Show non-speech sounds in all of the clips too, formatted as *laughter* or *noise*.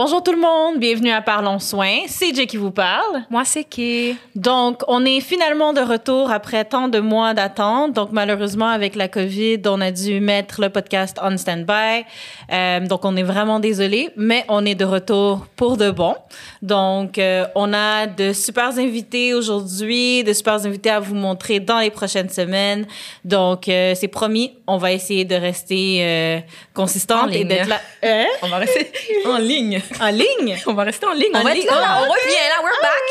Bonjour tout le monde, bienvenue à Parlons Soins. C'est Jay qui vous parle. Moi, c'est qui? Donc, on est finalement de retour après tant de mois d'attente. Donc, malheureusement, avec la COVID, on a dû mettre le podcast on stand-by. Euh, donc, on est vraiment désolé, mais on est de retour pour de bon. Donc, euh, on a de super invités aujourd'hui, de super invités à vous montrer dans les prochaines semaines. Donc, euh, c'est promis, on va essayer de rester consistante et d'être là. Hein? On va rester en ligne. *laughs* En ligne? On va rester en ligne. En on va ligne. être là. Ah, on ok. revient là. We're back.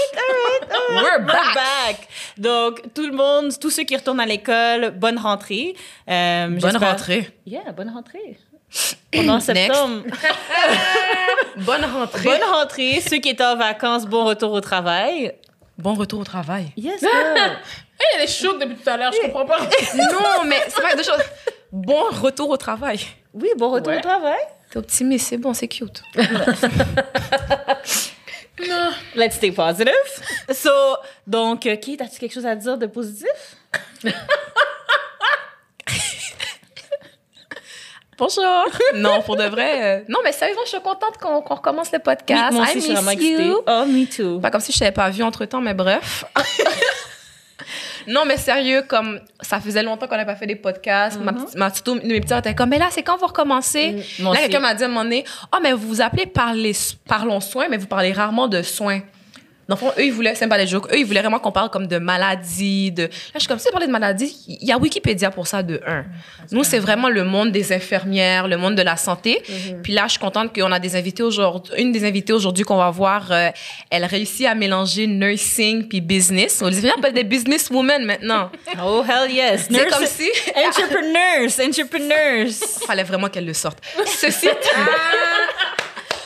We're We're back. back. Donc, tout le monde, tous ceux qui retournent à l'école, bonne rentrée. Euh, Bonne rentrée. Yeah, bonne rentrée. Pendant septembre. *laughs* Bonne rentrée. bonne rentrée. Ceux qui étaient en vacances, bon retour au travail. Bon retour au travail. Yes, girl. Elle est chaude depuis tout à l'heure, je comprends pas. *laughs* non, mais c'est pas deux choses. Bon retour au travail. Oui, bon retour Ouais. au travail. T'es optimiste, c'est bon, c'est cute. *laughs* Let's stay positive. So, donc, euh, Kate, as-tu quelque chose à dire de positif? *laughs* Bonjour. non, pour de vrai. euh, Non, mais sérieusement, je suis contente qu'on qu'on recommence le podcast. moi aussi, I je suis miss vraiment excitée. you. Oh, me too. Pas comme si je t'avais pas vu entre temps, mais bref. *laughs* non, mais sérieux, comme ça faisait longtemps qu'on n'avait pas fait des podcasts. Ma petite, ma petite, mes petits étaient comme, mais là, c'est quand vous recommencez? Moi là, quelqu'un m'a dit à un moment donné, oh, mais vous vous appelez parler, parlons soins, mais vous parlez rarement de soins. Dans le fond, eux, ils voulaient, c'est pas des jokes, eux, ils voulaient vraiment qu'on parle comme de maladies, de... Là, je suis comme, si vous parlez de maladies, il y a Wikipédia pour ça, de un. Nous, c'est vraiment le monde des infirmières, le monde de la santé. Puis là, je suis contente qu'on a des invités aujourd'hui. Une des invitées aujourd'hui qu'on va voir, euh, elle réussit à mélanger nursing puis business. On les appellent des businesswomen maintenant. Oh, hell yes. C'est comme si... Entrepreneurs, *laughs* entrepreneurs. fallait vraiment qu'elle le sorte. Ceci *laughs*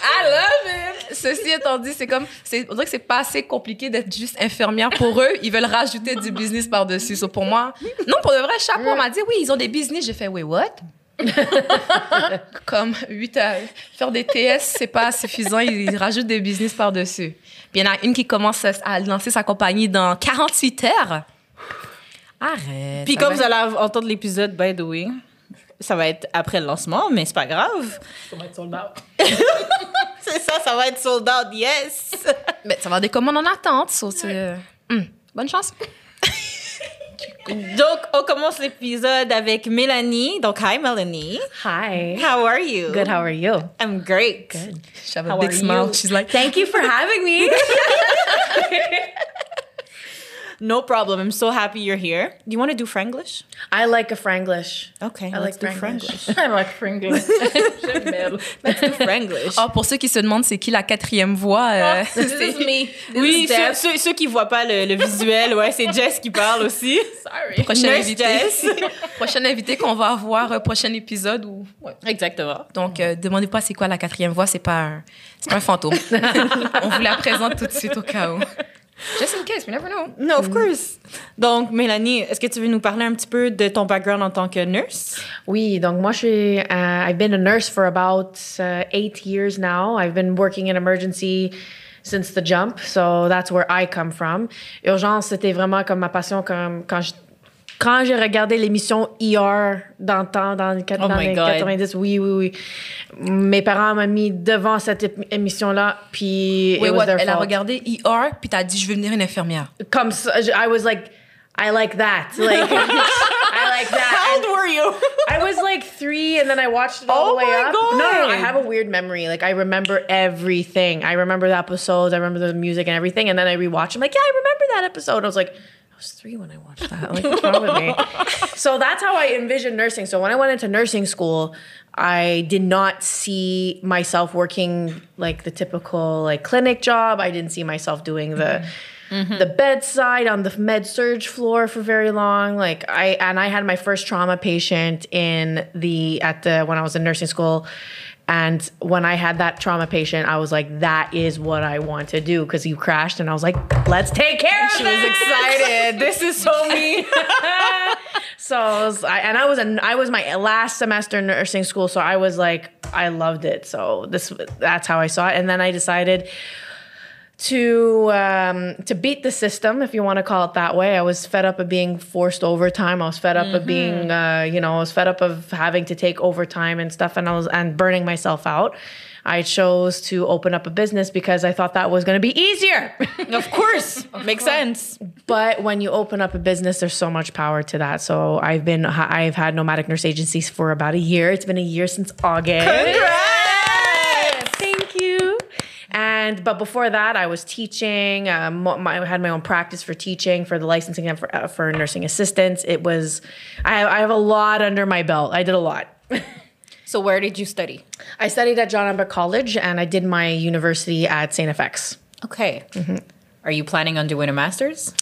I love it. Ceci étant dit, c'est comme, c'est, on dirait que c'est pas assez compliqué d'être juste infirmière pour eux. Ils veulent rajouter du business par-dessus. So, pour moi, non, pour de vrai, chapeau, on m'a dit, oui, ils ont des business. J'ai fait, wait, what? *laughs* comme, 8 à, faire des TS, c'est pas suffisant. Ils rajoutent des business par-dessus. Puis il y en a une qui commence à, lancer sa compagnie dans 48 heures. Arrête. Puis comme va. vous allez entendre l'épisode, by the way, ça va être après le lancement, mais c'est pas grave. Ça va être sold out. *laughs* C'est ça, ça va être sold out, yes! *laughs* Mais ça va avoir des commandes en attente. so c'est, euh, hum, bonne chance. *laughs* Donc, on commence l'épisode avec Mélanie. Donc, hi Mélanie. Hi. How are you? Good, how are you? I'm great. She have How a big smile. you? She's like, Thank you for having me. No problem. I'm so happy you're here. Do you want to do Franglish? I like a Franglish. Okay, I let's like do Franglish. Franglish. *laughs* I like Franglish. J'aime *laughs* bien. Let's do Franglish. oh, pour ceux qui se demandent c'est qui la quatrième voix, euh, *laughs* This is me. This oui, is ceux, ceux, ceux qui voient pas le, le visuel, ouais, c'est Jess qui parle aussi. Sorry. prochaine Nurse invitée. Jess. prochaine invitée qu'on va avoir, euh, prochain épisode. Ou... Ouais. Exactement. Donc, euh, demandez pas c'est quoi la quatrième voix, c'est pas un, c'est pas un fantôme. On vous la présente tout de suite au cas où. Just in case, we never know. No, of course. Donc, Mélanie, est-ce que tu veux nous parler un petit peu de ton background en tant que nurse? Oui, donc moi, je suis, uh, I've been a nurse for about uh, eight years now. I've been working in emergency since the jump, so that's where I come from. Urgence, c'était vraiment comme ma passion comme quand je quand j'ai regardé l'émission ER dans le temps, dans les, Oh les God. 90, oui, oui, oui. Mes parents m'ont mis devant cette émission-là, puis was what? their Elle a fault. regardé ER, puis t'as dit je veux devenir une infirmière. Comme ça, I was like, I like that. Like, *laughs* I like that. How And- old were you? I was like three, and then I watched it all Oh the way up. No, no, no, I God. have a weird memory. Like I remember everything. I remember the episodes. I remember the music and everything. And then I rewatched. I'm like, yeah, I remember that episode. I was like, was three when I watched that. Like, what's wrong with me? So that's how I envisioned nursing. So when I went into nursing school, I did not see myself working like the typical like clinic job. I didn't see myself doing the mm-hmm. the bedside on the med surge floor for very long. Like I and I had my first trauma patient in the at the when I was in nursing school. And when I had that trauma patient, I was like, that is what I want to do because you crashed. And I was like, let's take care of She was excited. This is so *laughs* me. *laughs* So I was, I, and I was an, I was my last semester in nursing school, so I was like, I loved it. So this, that's how I saw it. And then I decided to um, to beat the system, if you want to call it that way. I was fed up of being forced overtime. I was fed up of being, uh, you know, I was fed up of having to take overtime and stuff, and I was and burning myself out. I chose to open up a business because I thought that was going to be easier. Of course. *laughs* Makes sense. but when you open up a business, there's so much power to that. So I've been, I've had nomadic nurse agencies for about a year. It's been a year since August. You. And but before that, I was teaching. Um, my, I had my own practice for teaching, for the licensing, and for, uh, for nursing assistants. It was, I have, I have a lot under my belt. I did a lot. *laughs* So where did you study? I studied at John Ambert College, and I did my university at St. FX. Okay. Are you planning on doing a master's?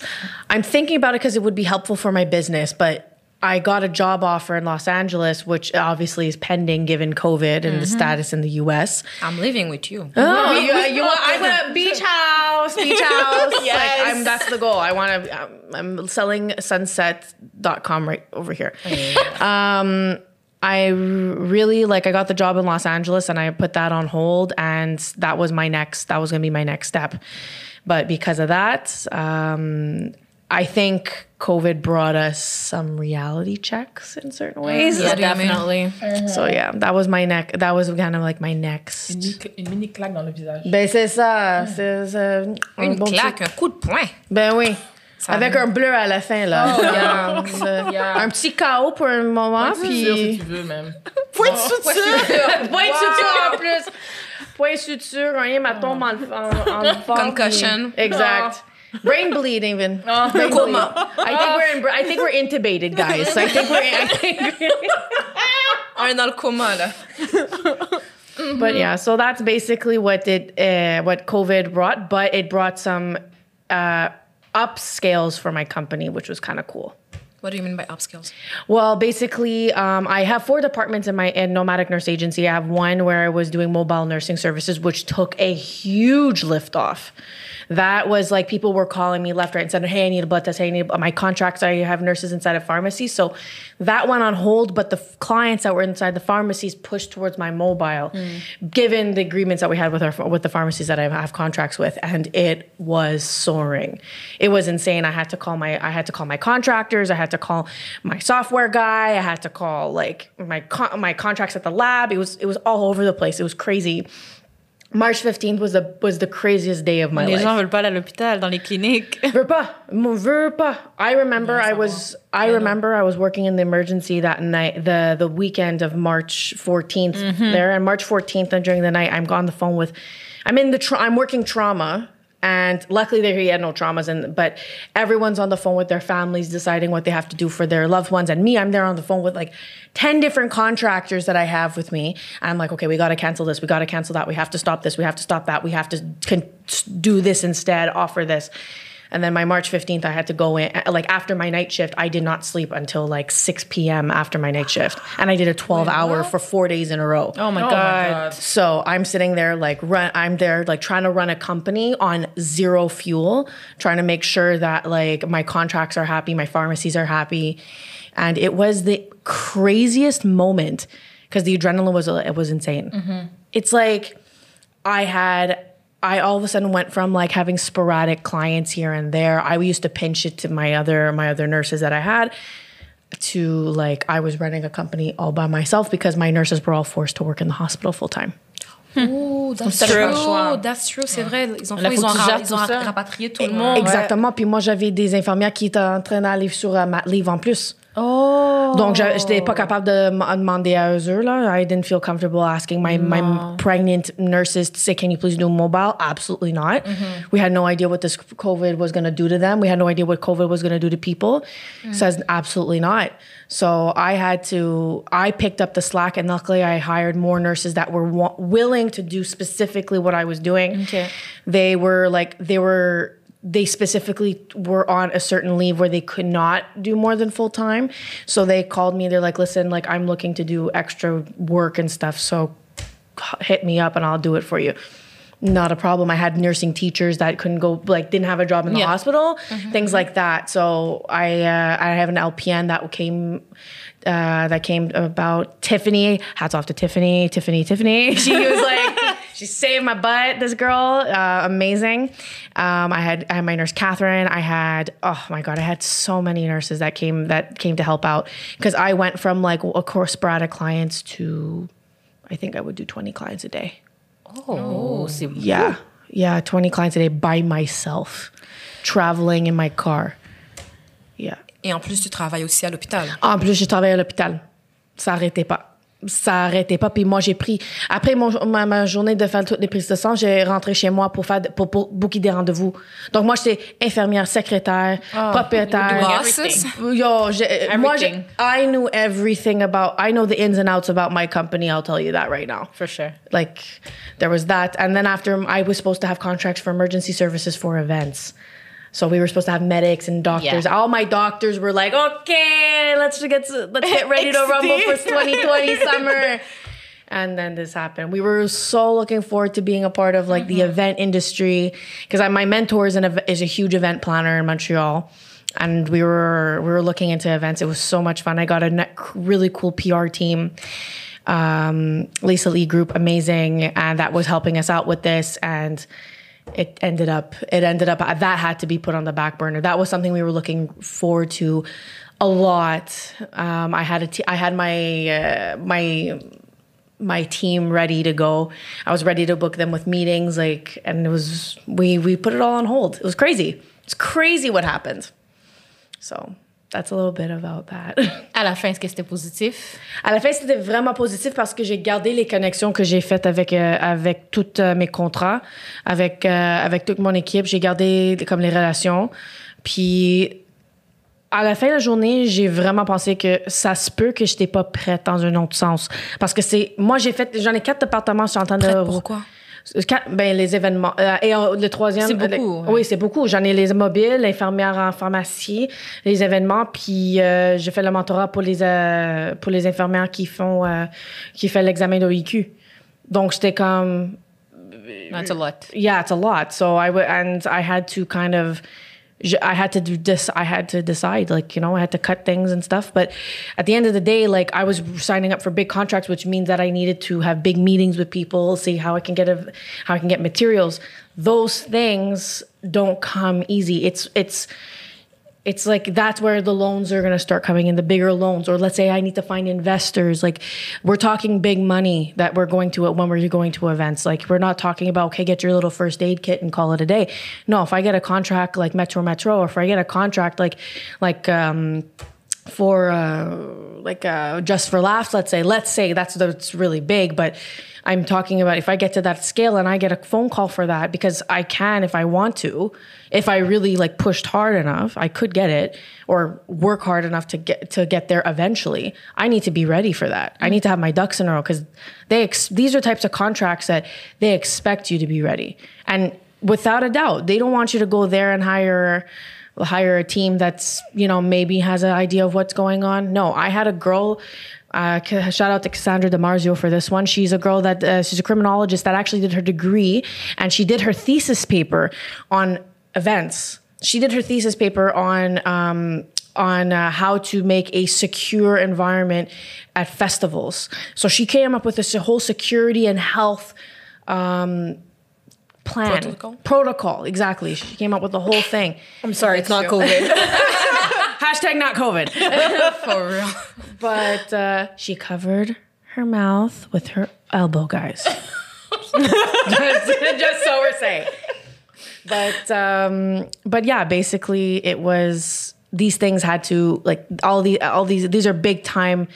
I'm thinking about it because it would be helpful for my business, but I got a job offer in Los Angeles, which obviously is pending given COVID and the status in the US. I'm living with you. Oh, you, you want, I want a *laughs* beach house, beach house. *laughs* Yes. Like, I'm, that's the goal. I want to, um, I'm selling sunset.com right over here. Um, I really like, I got the job in Los Angeles and I put that on hold and that was my next, that was going to be my next step. But because of that, um, I think COVID brought us some reality checks in certain mm-hmm. ways. Yeah, do you mean? definitely. Uh-huh. So yeah, that was my neck. That was kind of like my next. Une, mini- une mini claque dans le visage. Ben c'est ça, c'est c'est un Une bon petit- claque, un coup de poing. Ben oui. Ça Avec un bleu à la fin là. Oh, yeah. C'est- *laughs* euh, Yeah. Un petit chaos pour un moment Point de suture, si puis tu veux, même. *laughs* point de oh. suture. Point de suture *laughs* en plus. Point de suture, un hématome en, en, en Concussion. puis- Exact. Oh. Brain bleed even. Brain bleed. Coma. I think we're in, I think we're intubated guys. I think we're I think dans *laughs* le. But yeah, so that's basically what it uh, what COVID brought, but it brought some uh, upscales for my company, which was kind of cool. What do you mean by upskills? Well, basically, um, I have four departments in my in nomadic nurse agency. I have one where I was doing mobile nursing services, which took a huge lift off. That was like people were calling me left, right, and center. Hey, I need a blood test. Hey, I need my contracts. I have nurses inside of pharmacies, so that went on hold. But the f- clients that were inside the pharmacies pushed towards my mobile, hmm. given the agreements that we had with our with the pharmacies that I have contracts with, and it was soaring. It was insane. I had to call my I had to call my contractors. I had to call my software guy. I had to call like my con- my contracts at the lab. It was it was all over the place. It was crazy. March 15th was the was the craziest day of my Les life. gens veulent pas aller à l'hôpital, dans les cliniques. *laughs* Veux pas. Veux pas. I remember I was I remember I was working in the emergency that night the the weekend of March 14th mm-hmm. there and March 14th and during the night I'm on the phone with I'm in the tra- I'm working trauma and luckily there he had no traumas and but everyone's on the phone with their families deciding what they have to do for their loved ones. And me I'm there on the phone with like 10 different contractors that I have with me. I'm like okay we got to cancel this. We got to cancel that. We have to stop this. We have to stop that. We have to do this instead. Offer this and then my March 15th, I had to go in, uh, like after my night shift, I did not sleep until like 6 p.m. after my night shift. And I did a 12 hour for four days in a row. Oh my Oh my god. God. So I'm sitting there like run I'm there like trying to run a company on zero fuel, trying to make sure that like my contracts are happy, my pharmacies are happy. And it was the craziest moment because the adrenaline was it was insane. Mm-hmm. It's like I had I all of a sudden went from like having sporadic clients here and there. I used to pinch it to my other my other nurses that I had to like I was running a company all by myself because my nurses were all forced to work in the hospital full time. Oh, that's C'était pas true. That's true, c'est vrai. Les enfants, Là, faut ils ont, que ra- ils ont rapatrié tout le monde. Exactement. Puis moi, j'avais des infirmières qui étaient en train d'aller sur euh, mat leave en plus. Oh. Donc, je n'étais pas capable de demander à eux. Là. I didn't feel comfortable asking my, my pregnant nurses to say, can you please do mobile? Absolutely not. Mm-hmm. We had no idea what this COVID was going to do to them. We had no idea what COVID was going to do to people. Mm. Says absolutely not. So I had to, I picked up the slack and luckily I hired more nurses that were wa- willing to do specifically what I was doing. Okay. They were like, they were, they specifically were on a certain leave where they could not do more than full time. So they called me. They're like, listen, like I'm looking to do extra work and stuff. So hit me up and I'll do it for you. Not a problem. I had nursing teachers that couldn't go, like didn't have a job in the Yeah. hospital, things like that. So I uh, I have an LPN that came uh, that came about Tiffany. Hats off to Tiffany, Tiffany, Tiffany. *laughs* She was like, *laughs* she saved my butt. This girl, uh, amazing. Um, I had I had my nurse Catherine. I had oh my god, I had so many nurses that came that came to help out because I went from like a course sporadic clients to I think I would do twenty clients a day. Oh, c'est beau. Yeah. Yeah, 20 clients a day by myself, traveling in my car. Yeah. Et en plus, tu travailles aussi à l'hôpital. En plus, j'ai travaillé à l'hôpital. Ça arrêtait pas. Ça arrêtait pas. Puis moi, j'ai pris. Après mon, ma, ma journée de faire toutes les prises de sang, j'ai rentré chez moi pour faire pour, pour booker des rendez-vous. Donc moi, j'étais infirmière, secrétaire, propriétaire. Bosses. Yo, j'ai- moi. I knew everything about. I know the ins and outs about my company. I'll tell you that right now. For sure. Like there was that, and then after I was supposed to have contracts for emergency services for events. So we were supposed to have medics and doctors. Yeah. All my doctors were like, "Okay, let's get let's get *laughs* ready to rumble for 2020 *laughs* summer." And then this happened. We were so looking forward to being a part of like the event industry because my mentor is an is a huge event planner in Montreal, and we were we were looking into events. It was so much fun. I got a ne- really cool PR team um, Lisa Lee Group, amazing, and that was helping us out with this. And it ended up, it ended up that had to be put on the back burner. That was something we were looking forward to a lot. Um, I had a t- I had my uh, my my team ready to go. I was ready to book them with meetings, like, and it was we we put it all on hold. It was crazy. It's crazy what happened. So that's a little bit about that. *laughs* À la fin, est-ce que c'était positif? À la fin, c'était vraiment positif parce que j'ai gardé les connexions que j'ai faites avec euh, avec tous euh, mes contrats, avec euh, avec toute mon équipe. J'ai gardé comme les relations. Puis à la fin de la journée, j'ai vraiment pensé que ça se peut que je n'étais pas prête dans un autre sens. Parce que c'est. Moi, j'ai fait. J'en ai quatre départements, je suis en train de. Prête pour quoi? Quatre- ben, les événements. Euh, et euh, le troisième. C'est beaucoup, euh. Oui, c'est beaucoup. J'en ai les mobiles, l'infirmière en pharmacie, les événements, puis euh, j'ai fait le mentorat pour les, euh, pour les infirmières qui font, euh, qui fait l'examen d'OIQ. Donc, j'étais comme, That's a lot. yeah, it's a lot. So I and I had to kind of, I had to do this. I had to decide, like you know, I had to cut things and stuff. But at the end of the day, like I was signing up for big contracts, which means that I needed to have big meetings with people, see how I can get a, how I can get materials. Those things don't come easy. It's it's it's like that's where the loans are going to start coming in the bigger loans. Or let's say i need to find investors. Like we're talking big money that we're going to when we're going to events. Like we're not talking about okay get your little first aid kit and call it a day. No if i get a contract like metro metro or if i get a contract like like um for uh, like uh, just for laughs, let's say. Let's say that's that's really big, but I'm talking about if I get to that scale and I get a phone call for that because I can if I want to, if I really like pushed hard enough, I could get it or work hard enough to get to get there eventually. I need to be ready for that. I need to have my ducks in a row because they ex- these are types of contracts that they expect you to be ready and without a doubt they don't want you to go there and hire hire a team that's you know maybe has an idea of what's going on no i had a girl uh, shout out to Cassandra DiMarzio for this one. She's a girl that uh, she's a criminologist that actually did her degree and she did her thesis paper on events. She did her thesis paper on um, on uh, how to make a secure environment at festivals. So she came up with this whole security and health um, plan Protocol? protocol exactly she came up with the whole thing I'm sorry, it's not COVID. *laughs* hashtag not covid *laughs* For real. but uh, she covered her mouth with her elbow guys just, just so we're saying but um but yeah basically it was these things had to like all the all these these are big time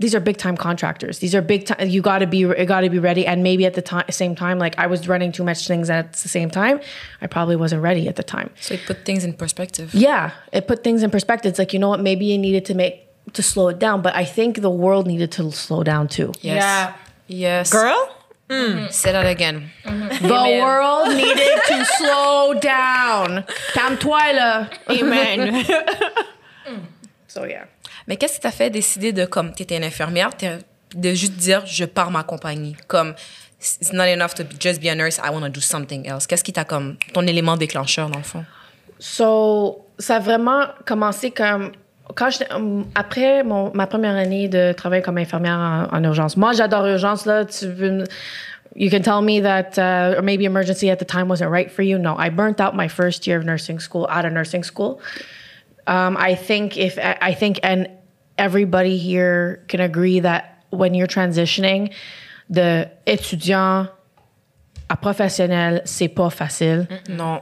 these are big time contractors. These are big time. You got to be, you got to be ready. And maybe at the time, same time, like I was running too much things at the same time. I probably wasn't ready at the time. So it put things in perspective. Yeah, it put things in perspective. It's like you know what? Maybe you needed to make to slow it down, but I think the world needed to slow down too. Yes. Yeah. Yes. Girl? Mm-hmm. Say that again. Mm-hmm. The world *laughs* needed to slow down. Calme-toi là. Amen. *laughs* Mm. So yeah. Mais qu'est-ce qui t'a fait décider de, comme, t'étais une infirmière, de juste dire, je pars ma compagnie? Comme, it's not enough to just be a nurse, I want to do something else. Qu'est-ce qui t'a comme, ton élément déclencheur, dans le fond? So, ça a vraiment commencé comme quand hum, après mon, ma première année de travail comme infirmière en, en urgence. Moi, j'adore urgence là. Tu veux you can tell me that uh, maybe emergency at the time wasn't right for you. No, I burnt out my first year of nursing school out of nursing school. Um, I think if I think everybody here can agree that when you're transitioning, de étudiant à professionnel, c'est pas facile. Non.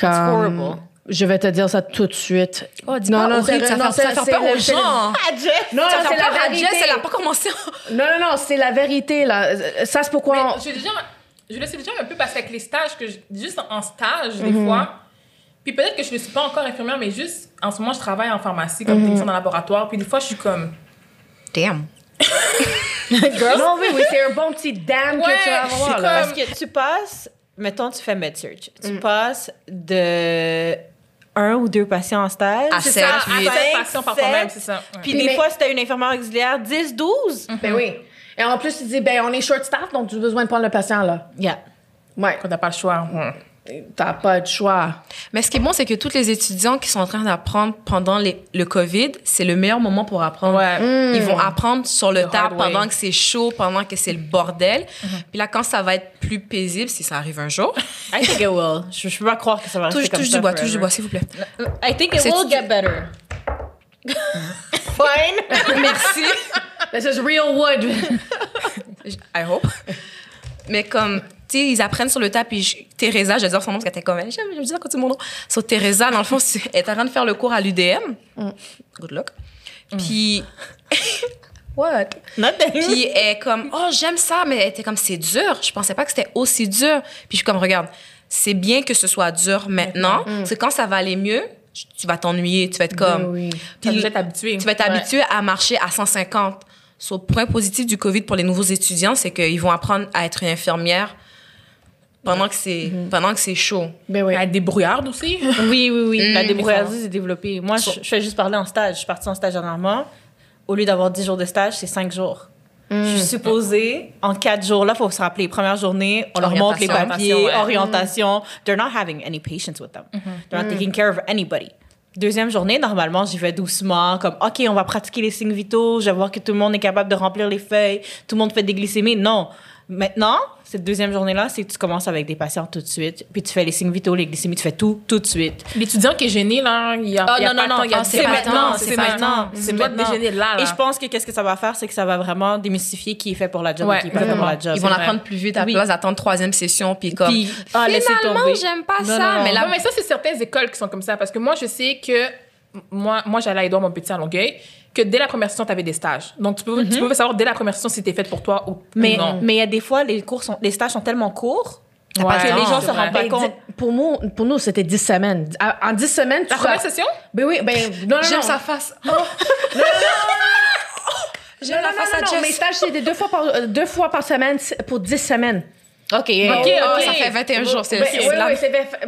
Comme- horrible. Je vais te dire ça tout de suite. Oh, dis pas horrible, ça, non, fait, ça c'est- fait peur aux gens. *laughs* Non, Ça c'est fait la peur à vérité. Jess, elle a pas commencé. *laughs* Non, non, non, c'est la vérité, là. Ça, c'est pourquoi... on- Mais je, déjà, je le sais déjà un peu parce qu'avec les stages, que je- juste en stage, Mhm. des fois, puis peut-être que je ne suis pas encore infirmière, mais juste en ce moment, je travaille en pharmacie comme technicienne dans le laboratoire, puis des fois, je suis comme. Damn. *laughs* Non, oui, oui, c'est un bon petit damn Ouais, que tu vas avoir, là. Parce que tu passes, mettons, tu fais MedSearch. Tu Mm. passes de un ou deux patients en stage. À C'est sept, ça, à huit. sept Cinq, patients par problème, c'est ça. ouais. Puis Puis des mais- fois, c'était une infirmière auxiliaire, 10, 12. Ben oui. Et en plus, tu dis, ben, on est short staff, donc tu as besoin de prendre le patient, là. Yeah. Ouais. Quand t'as pas le choix. ouais. T'as pas de choix. Mais ce qui est bon, c'est que tous les étudiants qui sont en train d'apprendre pendant les- le COVID, c'est le meilleur moment pour apprendre. Ouais. Ils vont apprendre sur le hard way. pendant que c'est chaud, pendant que c'est le bordel. Puis là, quand ça va être plus paisible, si ça arrive un jour, *laughs* I think it will. Je, je peux pas croire que ça va rester touche, comme touche ça du bois, forever. touche du bois, s'il vous plaît. I think it will get better. *laughs* Fine. *laughs* Merci. This is real wood. I hope. Mais comme, sais, ils apprennent sur le tas, puis je- Teresa, je vais dire son nom parce qu'elle était comme, j'aime, je dis à côté de mon nom. So, Teresa, dans le fond, elle est en train de faire le cours à l'UDM. Good luck. Puis, *laughs* what? Nothing. Puis elle est comme, oh, j'aime ça, mais elle était comme, c'est dur. Je pensais pas que c'était aussi dur. Puis je suis comme, regarde, c'est bien que ce soit dur maintenant, parce que quand ça va aller mieux, tu vas t'ennuyer, tu vas être comme. oui. T'as Puis déjà été habitué. tu vas être habitué à marcher à 150. So, le point positif du COVID pour les nouveaux étudiants, c'est qu'ils vont apprendre à être une infirmière pendant que c'est pendant que c'est chaud. Ben oui. Elle est débrouillarde aussi. *laughs* Oui, oui, oui. La Mm. débrouillardise est développée. Moi, je, je fais juste parler en stage. Je suis partie en stage dernièrement. Au lieu d'avoir 10 jours de stage, c'est 5 jours. Je suis supposée, en 4 jours, là, il faut se rappeler, première journée, on leur montre les Orientation. papiers, Orientation, ouais. orientation. They're not having any patience with them. They're not taking care of anybody. Deuxième journée, normalement, j'y vais doucement, comme, OK, on va pratiquer les signes vitaux, je vais voir que tout le monde est capable de remplir les feuilles, tout le monde fait des glycémies. Non. Maintenant, cette deuxième journée-là, c'est que tu commences avec des patients tout de suite, puis tu fais les signes vitaux, les glycémies, tu fais tout, tout de suite. L'étudiant qui est gêné, là, il y a, il y a non, pas non, de temps, non, c'est maintenant, C'est c'est maintenant. C'est maintenant. déjeuner là, là. Et je pense que qu'est-ce que ça va faire, c'est que ça va vraiment démystifier qui est fait pour la job Ouais, et qui est pas fait pour la job. Ils vont c'est apprendre plus vite à Oui. place d'attendre troisième session puis comme Puis, ah, finalement j'aime pas Non, ça non, mais là Non, mais ça, c'est certaines écoles qui sont comme ça. Parce que moi, je sais que moi, moi j'allais à Édouard, mon petit à Longueuil, que dès la première session, tu avais des stages. Donc, tu peux, tu peux savoir dès la première session si c'était fait pour toi ou, Mais non. mais il y a des fois, les cours sont, les stages sont tellement courts Ouais, que les gens se rendent pas Ben, compte. pour, nous, pour nous, c'était 10 semaines. En 10 semaines, tu La première session? Ben oui, ben non, non, j'aime non. sa face Non, *laughs* j'aime non, la non, face non, à non, Jess mes stages, c'était deux fois par, euh, deux fois par semaine pour 10 semaines. OK. Ok, Oh, ok. ça fait 21 jours c'est Ben, oui, la- oui,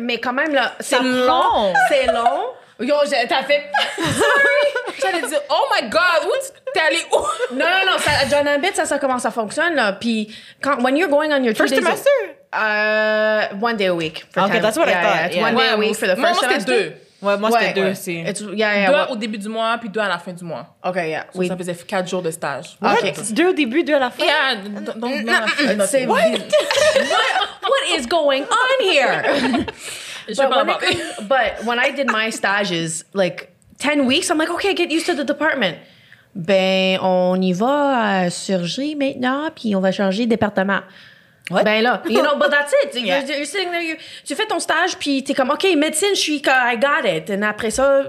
mais quand même, là, C'est long. C'est long. Yo, t'as fait... *laughs* J'allais dire, oh my God, où t'es allé où? Non, non, non, ça, John Ambit, ça, ça comment ça fonctionne, là. Puis, quand, when you're going on your First semester? Uh, one day a week. for Okay, time. that's what I thought, yeah, it's yeah. one day a week for the moi, first moi, semester. deux. Ouais, moi, Ouais, c'était deux aussi. It's, yeah, yeah, Deux ouais. au début du mois, puis deux à la fin du mois. OK, yeah. So, Oui. Ça faisait quatre jours de stage. What? Ok. Deux au début, deux à la fin? Yeah, donc, non, C'est- *laughs* what? what is going on here? *laughs* But, when it but when I did my stages, like 10 weeks, I'm like, okay, get used to the department. Ben, on y va à surgerie maintenant, puis on va changer de département. What? Ben là, you know, but that's it. You're- Yeah. You're, sitting there, you- tu fais ton stage, puis t'es comme, OK, médecine, je suis comme, I got it. Et après ça,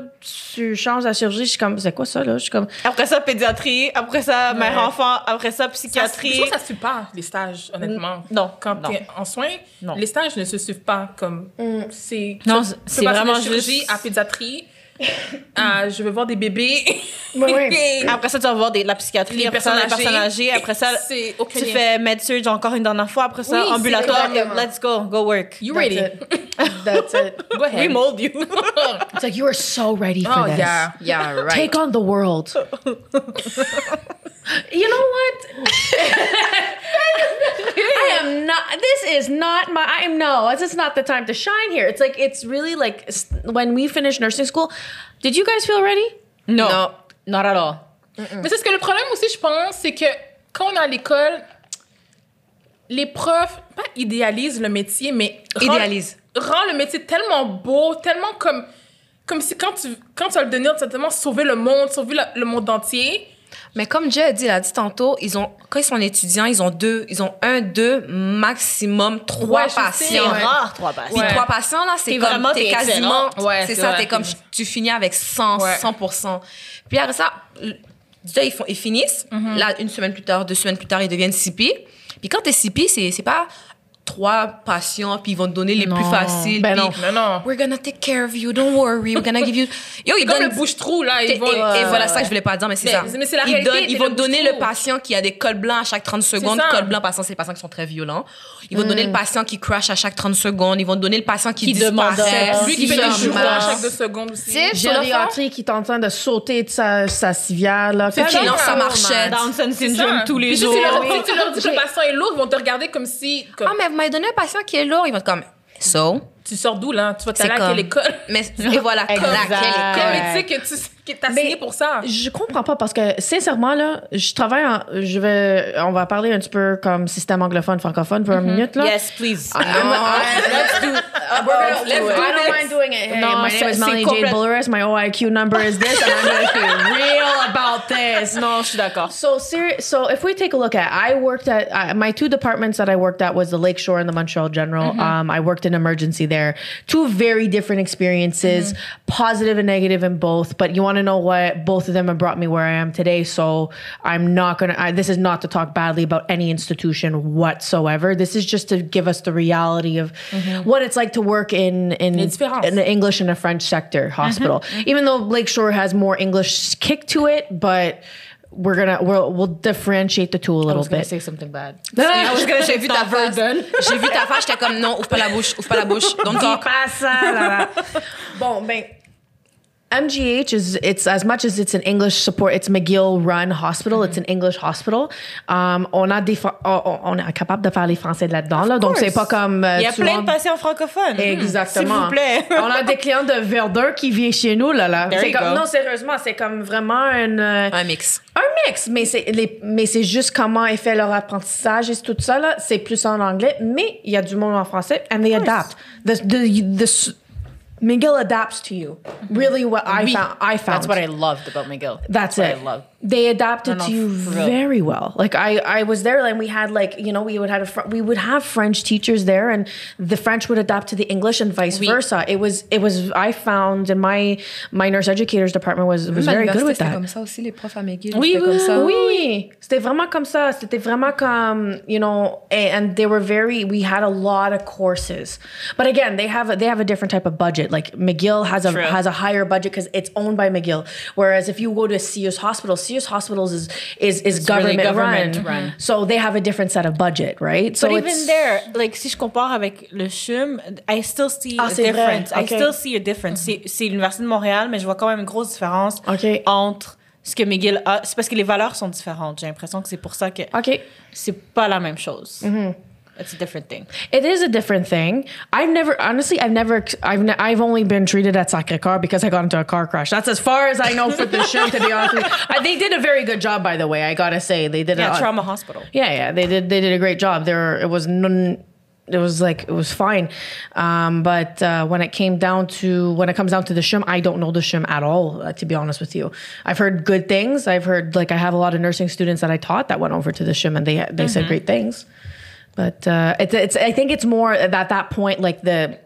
tu changes à chirurgie, je suis comme, c'est quoi ça, là? Je suis comme, Après ça, pédiatrie. Après ça, mère enfant. Après ça, Ça, psychiatrie. je trouve ça ne suit pas, les stages, honnêtement. non, Quand non. tu es en soins, Non. les stages ne se suivent pas comme. C'est. Non, c'est- vraiment chirurgie juste- à pédiatrie, à je vais voir des bébés. ouais. *laughs* Après ça, tu vas voir des, la psychiatrie. Les après ça, les personnes personnes âgées. âgées. Après ça, C'est tu fais med-surg encore une dernière fois. Après ça, Oui, ambulatoire. Let's go. Go work. You that's ready? it. That's it. *laughs* Go ahead. We mold you. *laughs* It's like, you are so ready for Oh, this. yeah. yeah right Take on the world. you know what? I am not. This is not my. I am no. This is not the time to shine here. It's like it's really like when we finished nursing school. Did you guys feel ready? No. No. Not at all. Mais c'est ce que le problème aussi, je pense, c'est que quand on est à l'école, les profs, pas idéalisent le métier, mais rend- Idéalisent. Rend le métier tellement beau, tellement comme, comme si quand tu, quand tu vas le devenir, tu vas tellement sauver le monde, sauver le, le monde entier, Mais comme Jay a dit, il a dit tantôt, ils ont, quand ils sont étudiants, ils ont deux, ils ont un, deux, maximum trois Ouais, patients. ouais. rare, trois patients. Puis trois patients, là, c'est comme, vraiment- t'es quasiment. Ouais, c'est c'est ça, t'es comme, tu finis avec 100, Ouais. 100%. Puis après ça, déjà, ils, font, ils finissent. Mm-hmm. Là, une semaine plus tard, deux semaines plus tard, ils deviennent CP. Puis quand t'es CP, c'est, c'est pas trois patients, puis ils vont te donner les plus Non. faciles. Ben puis, non. Non, non. We're gonna take care of you, don't worry, we're gonna give you. *laughs* Yo, ils Comme donnent le bouche-trou, là, et, ils vont... et voilà ça que je voulais pas dire, mais c'est ça. mais c'est la ils, réalité, donnent- ils vont le te donner le patient qui a des cols blancs à chaque 30 secondes. ça. Cols blancs, patient, c'est les patients qui sont très violents. Ils vont te donner le patient qui crash à chaque 30 secondes. Ils vont te donner le patient qui, Qui demande disparaît. d'or. Lui qui fait des Bizarre. joues à chaque deux secondes aussi. C'est- Gériatrie qui est en train de sauter de sa, sa civière, là. C'est Qui ça, lance sa marchette. Down C'est syndrome tous les jours. Si tu leur, si tu leur dis que le patient est lourd, ils vont te regarder comme si... m'avez donné un patient qui est lourd. Ils vont être comme, so? Tu sors d'où, là? Tu vas C'est t'aller à quelle école? Mais, et voilà, *laughs* comme Exact. laquelle Quel école? métier que tu t'as signé pour ça? Je comprends pas parce que sincèrement là, je travaille en, je vais on va parler un petit peu comme système anglophone francophone pour une minute là. Yes, please. I'm- let's do, uh, let's do it. I don't mind doing it. Hey, Non, my name is Melanie Jade Bulleris. My OIQ number is this, and I'm going to be real about this. Non, je suis d'accord. So serious. So if we take a look at, I worked at uh, my two departments that I worked at was the Lakeshore and the Montreal General. Um, I worked in emergency there. Two very different experiences, positive and negative in both. But you want to know what? Both of them have brought me where I am today. So I'm not gonna. This is not to talk badly about any institution whatsoever. This is just to give us the reality of what it's like to work in in, in the English and the French sector hospital. Even though Lakeshore has more English kick to it, but we're gonna we'll we'll differentiate the two a little bit. I was gonna bit. say something bad. Ah, J'ai vu ta face. *laughs* J'ai vu ta face, j'étais comme, non, ouvre pas la bouche, ouvre pas la bouche. *laughs* Don't talk. pas ça, là, là. *laughs* bon, ben, MGH is it's as much as it's an English support. It's McGill run hospital. It's an English hospital. Um, on a des on, on est capable de faire les français de là-dedans là. Donc c'est pas comme euh, Il y a plein de patients francophones. Exactement. S'il vous plaît. *laughs* on a des clients de Verdun qui viennent chez nous là là. There C'est you comme- go. non sérieusement, c'est comme vraiment une euh, Un mix. un mix, mais c'est les- mais c'est juste comment ils font leur apprentissage et tout ça là, c'est plus en anglais, mais il y a du monde en français and they adapt. The the the s- McGill adapts to you. Really, what I found, I found That's what I loved about McGill. That's what it. I love. They adapted to you very well. Like I, I was there, and we had like you know we would have a, fr- we would have French teachers there, and the French would adapt to the English and vice Oui. versa. It was it was I found in my my nurse educators department was was very good with that. comme ça aussi, les profs à McGill. Oui, c'était oui, comme. Oui, c'était vraiment comme ça. C'était vraiment comme, you know, and, and they were very, we had a lot of courses. But again, they have a, they have a different type of budget. Like McGill has a True. has a higher budget because it's owned by McGill. Whereas if you go to a Sears Hospital, Sears Hospitals is is, is really government, government run. run. So they have a different set of budget, right? So But even there, like si je compare avec le CHUM, I still see Ah, a difference. I still see a difference. C'est- C'est l'Université de Montréal, mais je vois quand même une grosse différence entre ce que McGill a. C'est parce que les valeurs sont différentes. J'ai l'impression que c'est pour ça que okay. c'est pas la même chose. It's a different thing. It is a different thing. I've never, honestly, I've never, I've, ne- I've only been treated at Sacre Car because I got into a car crash. That's as far as I know for the show, to be honest with you. I, they did a very good job, by the way. I gotta say, they did Yeah, a, trauma hospital. Yeah, yeah, they did, they did a great job. There, it was none. It was like it was fine, um, but uh, when it came down to when it comes down to the shim, I don't know the shim at all. Uh, to be honest with you, I've heard good things. I've heard like I have a lot of nursing students that I taught that went over to the shim and they they said great things. But uh, it's it's I think it's more at that point like the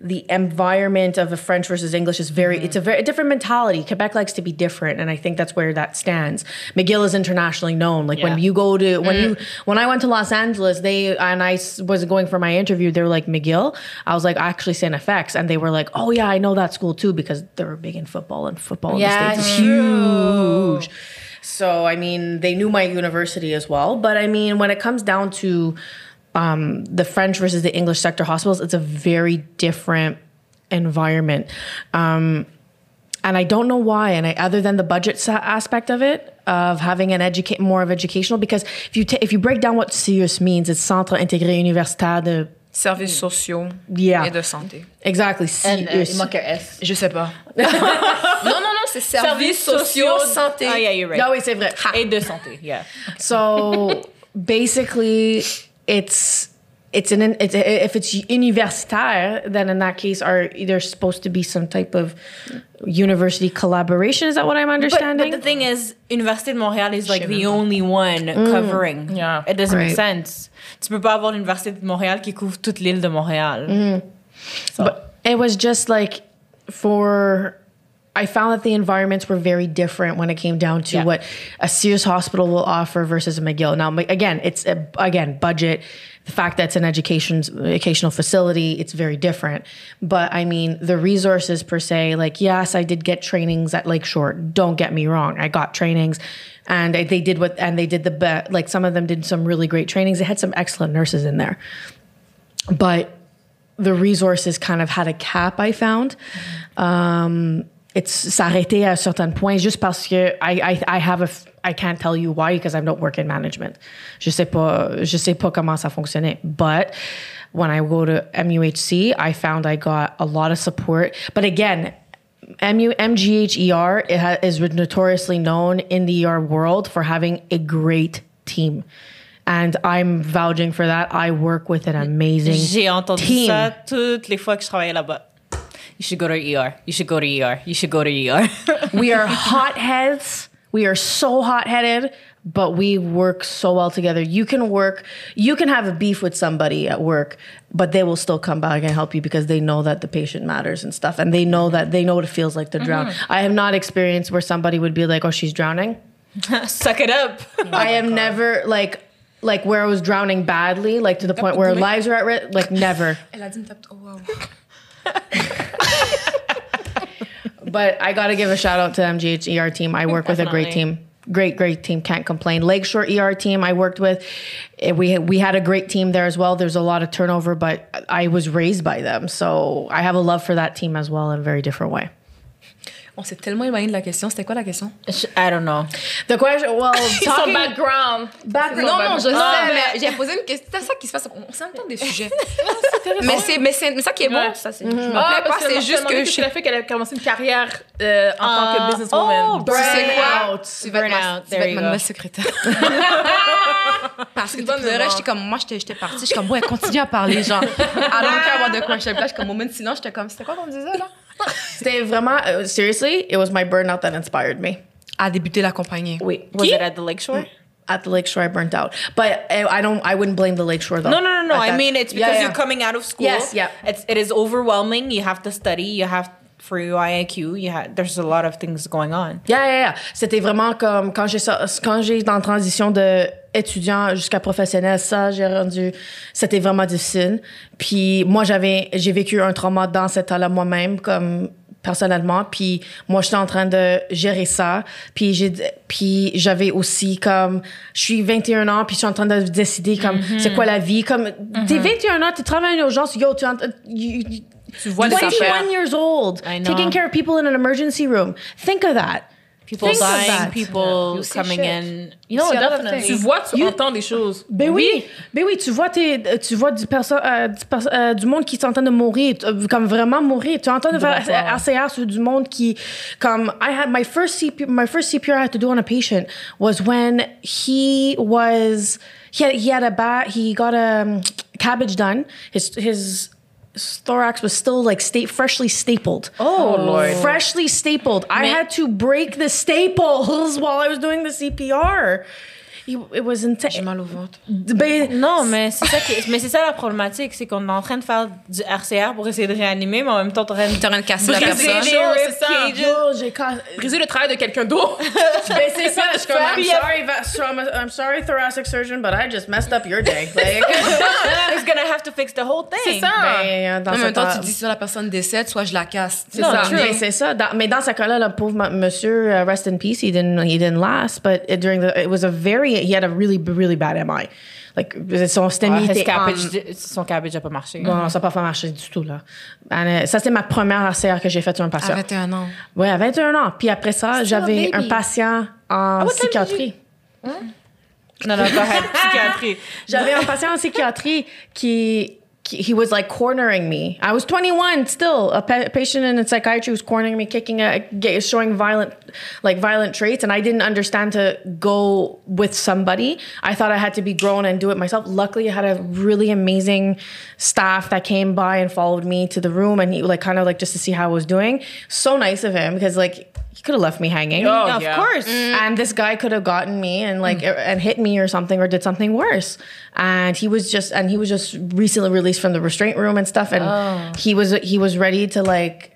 the environment of a French versus English is very it's a very different mentality. Quebec likes to be different, and I think that's where that stands. McGill is internationally known. Like when you go to when you when I went to Los Angeles, they and I was going for my interview. They were like McGill. I was like actually Santa FX, and they were like, oh yeah, I know that school too because they were big in football, and football Yeah, in the states is huge. So I mean, they knew my university as well. But I mean, when it comes down to um, the French versus the English sector hospitals, it's a very different environment. Um, and I don't know why. And I, other than the budget sa- aspect of it, of having an educate more of educational, because if you ta- if you break down what CIUS means, it's Centre Intégré Universitaire de Services sociaux Yeah. et de santé. exactly And, uh, il manque un S. Je sais pas. *laughs* non, non, non, c'est services sociaux, santé. Ah, yeah, you're right. Ah oui, c'est vrai. Et de santé, yeah. So basically, it's it's an it's if it's universitaire, then in that case, are there's supposed to be some type of university collaboration? Is that what I'm But, understanding? but the thing is, Université de Montréal is like the only one mm. covering. Yeah. It doesn't make sense. Tu peux pas avoir l'Université de Montréal qui couvre toute l'île de Montréal. Mm-hmm. So- But it was just like for I found that the environments were very different when it came down to Yeah. what a Sears hospital will offer versus a McGill. Now, again, it's a, again budget. The fact that it's an education educational facility, it's very different. But I mean, the resources per se, like yes, I did get trainings at Lakeshore. Don't get me wrong, I got trainings, and they they did what and they did the be- like some of them did some really great trainings. They had some excellent nurses in there, but the resources kind of had a cap, I found. Um, s'arrêter à un certain point juste parce que I, I, I have a, f- I can't tell you why because I don't work in management. Je sais pas, je sais pas comment ça fonctionnait. But when I go to MUHC, I found I got a lot of support. But again, MU, MGHER it ha, is notoriously known in the ER world for having a great team. And I'm vouching for that. I work with an amazing J'ai entendu team. ça toutes les fois que je travaillais là-bas. You should go to ER. You should go to ER. You should go to ER. *laughs* we are hotheads. We are so hot headed, but we work so well together. You can work, you can have a beef with somebody at work, but they will still come back and help you because they know that the patient matters and stuff. And they know that they know what it feels like to drown. I have not experienced where somebody would be like, oh, she's drowning. *laughs* Suck it up. *laughs* I am never like, like where I was drowning badly, like to the point where lives are at risk. Like never. Elle a dit une tape. Wow. But I got to give a shout out to MGH ER team. I work with a great team. Great, great team. Can't complain. Lakeshore ER team I worked with. eh, We we had a great team there as well. There's a lot of turnover, but I was raised by them, so I have a love for that team as well in a very different way. On s'est tellement éloigné de la question. C'était quoi la question? I don't know. The question, well, *laughs* Son talking background. back, Non, non, je sais, Ah. mais j'ai posé une question. C'est ça qui se passe. On s'entend des sujets. *laughs* mais c'est mais c'est mais ça qui est bon. Ouais. Ça, c'est, Je me Ah, pas, c'est juste que je fait qu'elle a commencé une carrière euh, en tant Ah, que businesswoman. oh, Tu sais quoi? Burnout. Tu vas être ma, Burnout. tu There vas être you ma go. nouvelle secrétaire. *laughs* Parce que tout le reste, j'étais comme, moi, j'étais, j'étais partie, j'étais comme, ouais, continue à parler, genre, I don't care about the question. Là, j'étais comme, moment de silence, j'étais comme, c'était quoi qu'on disait, là? C'était vraiment, uh, seriously, it was my burnout that inspired me. À débuter la compagnie. Oui. Was it at the lakeshore? At the lakeshore, I burnt out. But uh, I don't, I wouldn't blame the lakeshore though. No, no, no, no. I mean, it's Yeah, because yeah. you're coming out of school. Yes, yeah. It's it is overwhelming. You have to study. You have for. You have there's a lot of things going on. Yeah, yeah, yeah. C'était vraiment comme quand j'ai quand j'ai dans la transition de étudiant jusqu'à professionnel, ça j'ai rendu c'était vraiment difficile. Puis moi j'avais j'ai vécu un trauma dans cet temps-là moi-même comme personnellement puis moi j'étais en train de gérer ça puis j'ai puis j'avais aussi comme je suis 21 ans puis je suis en train de décider comme c'est quoi la vie? Comme t'es 21 ans tu travailles en urgence yo tu es en- you- you- Tu vois les 21 years old, I know. taking care of people in an emergency room. Think of that. People Think of dying. that. People You see coming shit. in. You No, see a lot of definitely. Tu vois, tu You- entends des choses. Ben oui, ben oui, tu vois, t'es- tu vois du, perso- euh, du, perso- euh, du monde qui est en train de mourir, euh, comme vraiment mourir. Tu es en train de faire RCR sur du monde qui, comme, I had my first CP, my first CPR I had to do on a patient was when he was, he had, he had a bad, he got a um, cabbage done. His, his, thorax was still like sta- freshly stapled. Oh, Lord. Freshly stapled. I had to break the staples *laughs* while I was doing the CPR. It, it was intense. J'ai mal au ventre. Ben, Non, mais c'est ça, qui- mais c'est ça la problématique, c'est qu'on est en train de faire du RCR pour essayer de réanimer, mais en même temps, t'es en train de T'es en train de casser la personne. c'est ça. Briser le travail de quelqu'un d'autre. *laughs* Ben, c'est ça, je suis comme, I'm sorry, va- so I'm, I'm sorry, thoracic surgeon, but I just messed up your day. Like, *laughs* *laughs* He's gonna have to fix the whole thing. C'est ça. ben, dans En même temps, tu dis soit la personne décède, soit je la casse. C'est ça. Ben, c'est ça. Dans- mais dans ce cas-là, le pauvre monsieur, uh, rest in peace, he didn't, he didn't last. But it, during the, it was a very, he had a really, really bad MI. Like, son Ah, STEMI his était en- cabbage, son cabbage a pas marché. Bon, ça n'a pas marché du tout, là. And, euh, ça, c'était ma première RCR que j'ai faite sur un patient. À 21 ans. Oui, à 21 ans. Puis après ça, j'avais un patient en psychiatrie. Non, non, go *laughs* ahead. Psychiatrie. J'avais un patient en psychiatrie qui he was like cornering me. I was 21 still. A pa- patient in psychiatry was cornering me, kicking, uh, a, ge- showing violent, like violent traits, and I didn't understand to go with somebody. I thought I had to be grown and do it myself. Luckily, I had a really amazing staff that came by and followed me to the room, and he like kind of like just to see how I was doing. So nice of him because like he could have left me hanging. Oh, of yeah. course. Mm. And this guy could have gotten me and like mm. and hit me or something or did something worse. And he was just and he was just recently released from the restraint room and stuff. And oh. he was he was ready to like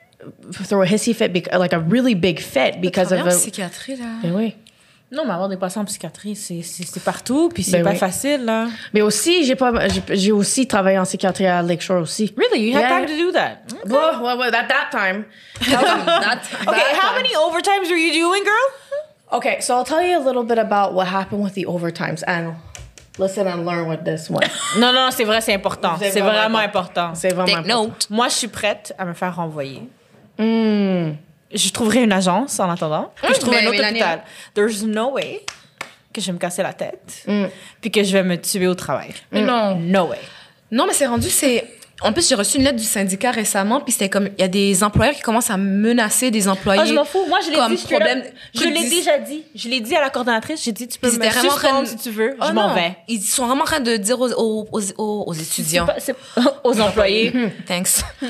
throw a hissy fit, bec- like a really big fit because of a. psychiatrie, là. Ben oui. Non, mais avoir des patients en psychiatrie, c'est partout, puis c'est Ben pas oui. facile, là. Mais aussi, j'ai pas, j'ai- aussi travaillé en psychiatrie à Lakeshore aussi. Really? You had Yeah. time to do that? Well, well, well, at that time. *laughs* *laughs* *laughs* Okay, how many overtimes were you doing, girl? Okay, so I'll tell you a little bit about what happened with the overtimes and listen and learn with this one. Non, non, c'est vrai, c'est important. C'est C'est vraiment vraiment important. C'est vraiment Take important. note. Moi, je suis prête à me faire renvoyer. Je trouverai une agence en attendant. Je trouve ben, un autre hôpital. There's no way que je vais me casser la tête puis que je vais me tuer au travail. Mais non. No way. Non, mais c'est rendu, c'est. En plus, j'ai reçu une lettre du syndicat récemment, puis c'était comme. Il y a des employeurs qui commencent à menacer des employés. Ah, je m'en fous. Moi, je l'ai dit. problème. Je l'ai déjà dit. Je l'ai dit à la coordonnatrice. J'ai dit, tu peux me train suspendre de- si tu veux. Oh je m'en vais. Ils sont vraiment en train de dire aux, aux, aux, aux- aux étudiants. Pas- aux employés. *laughs* Thanks. *laughs*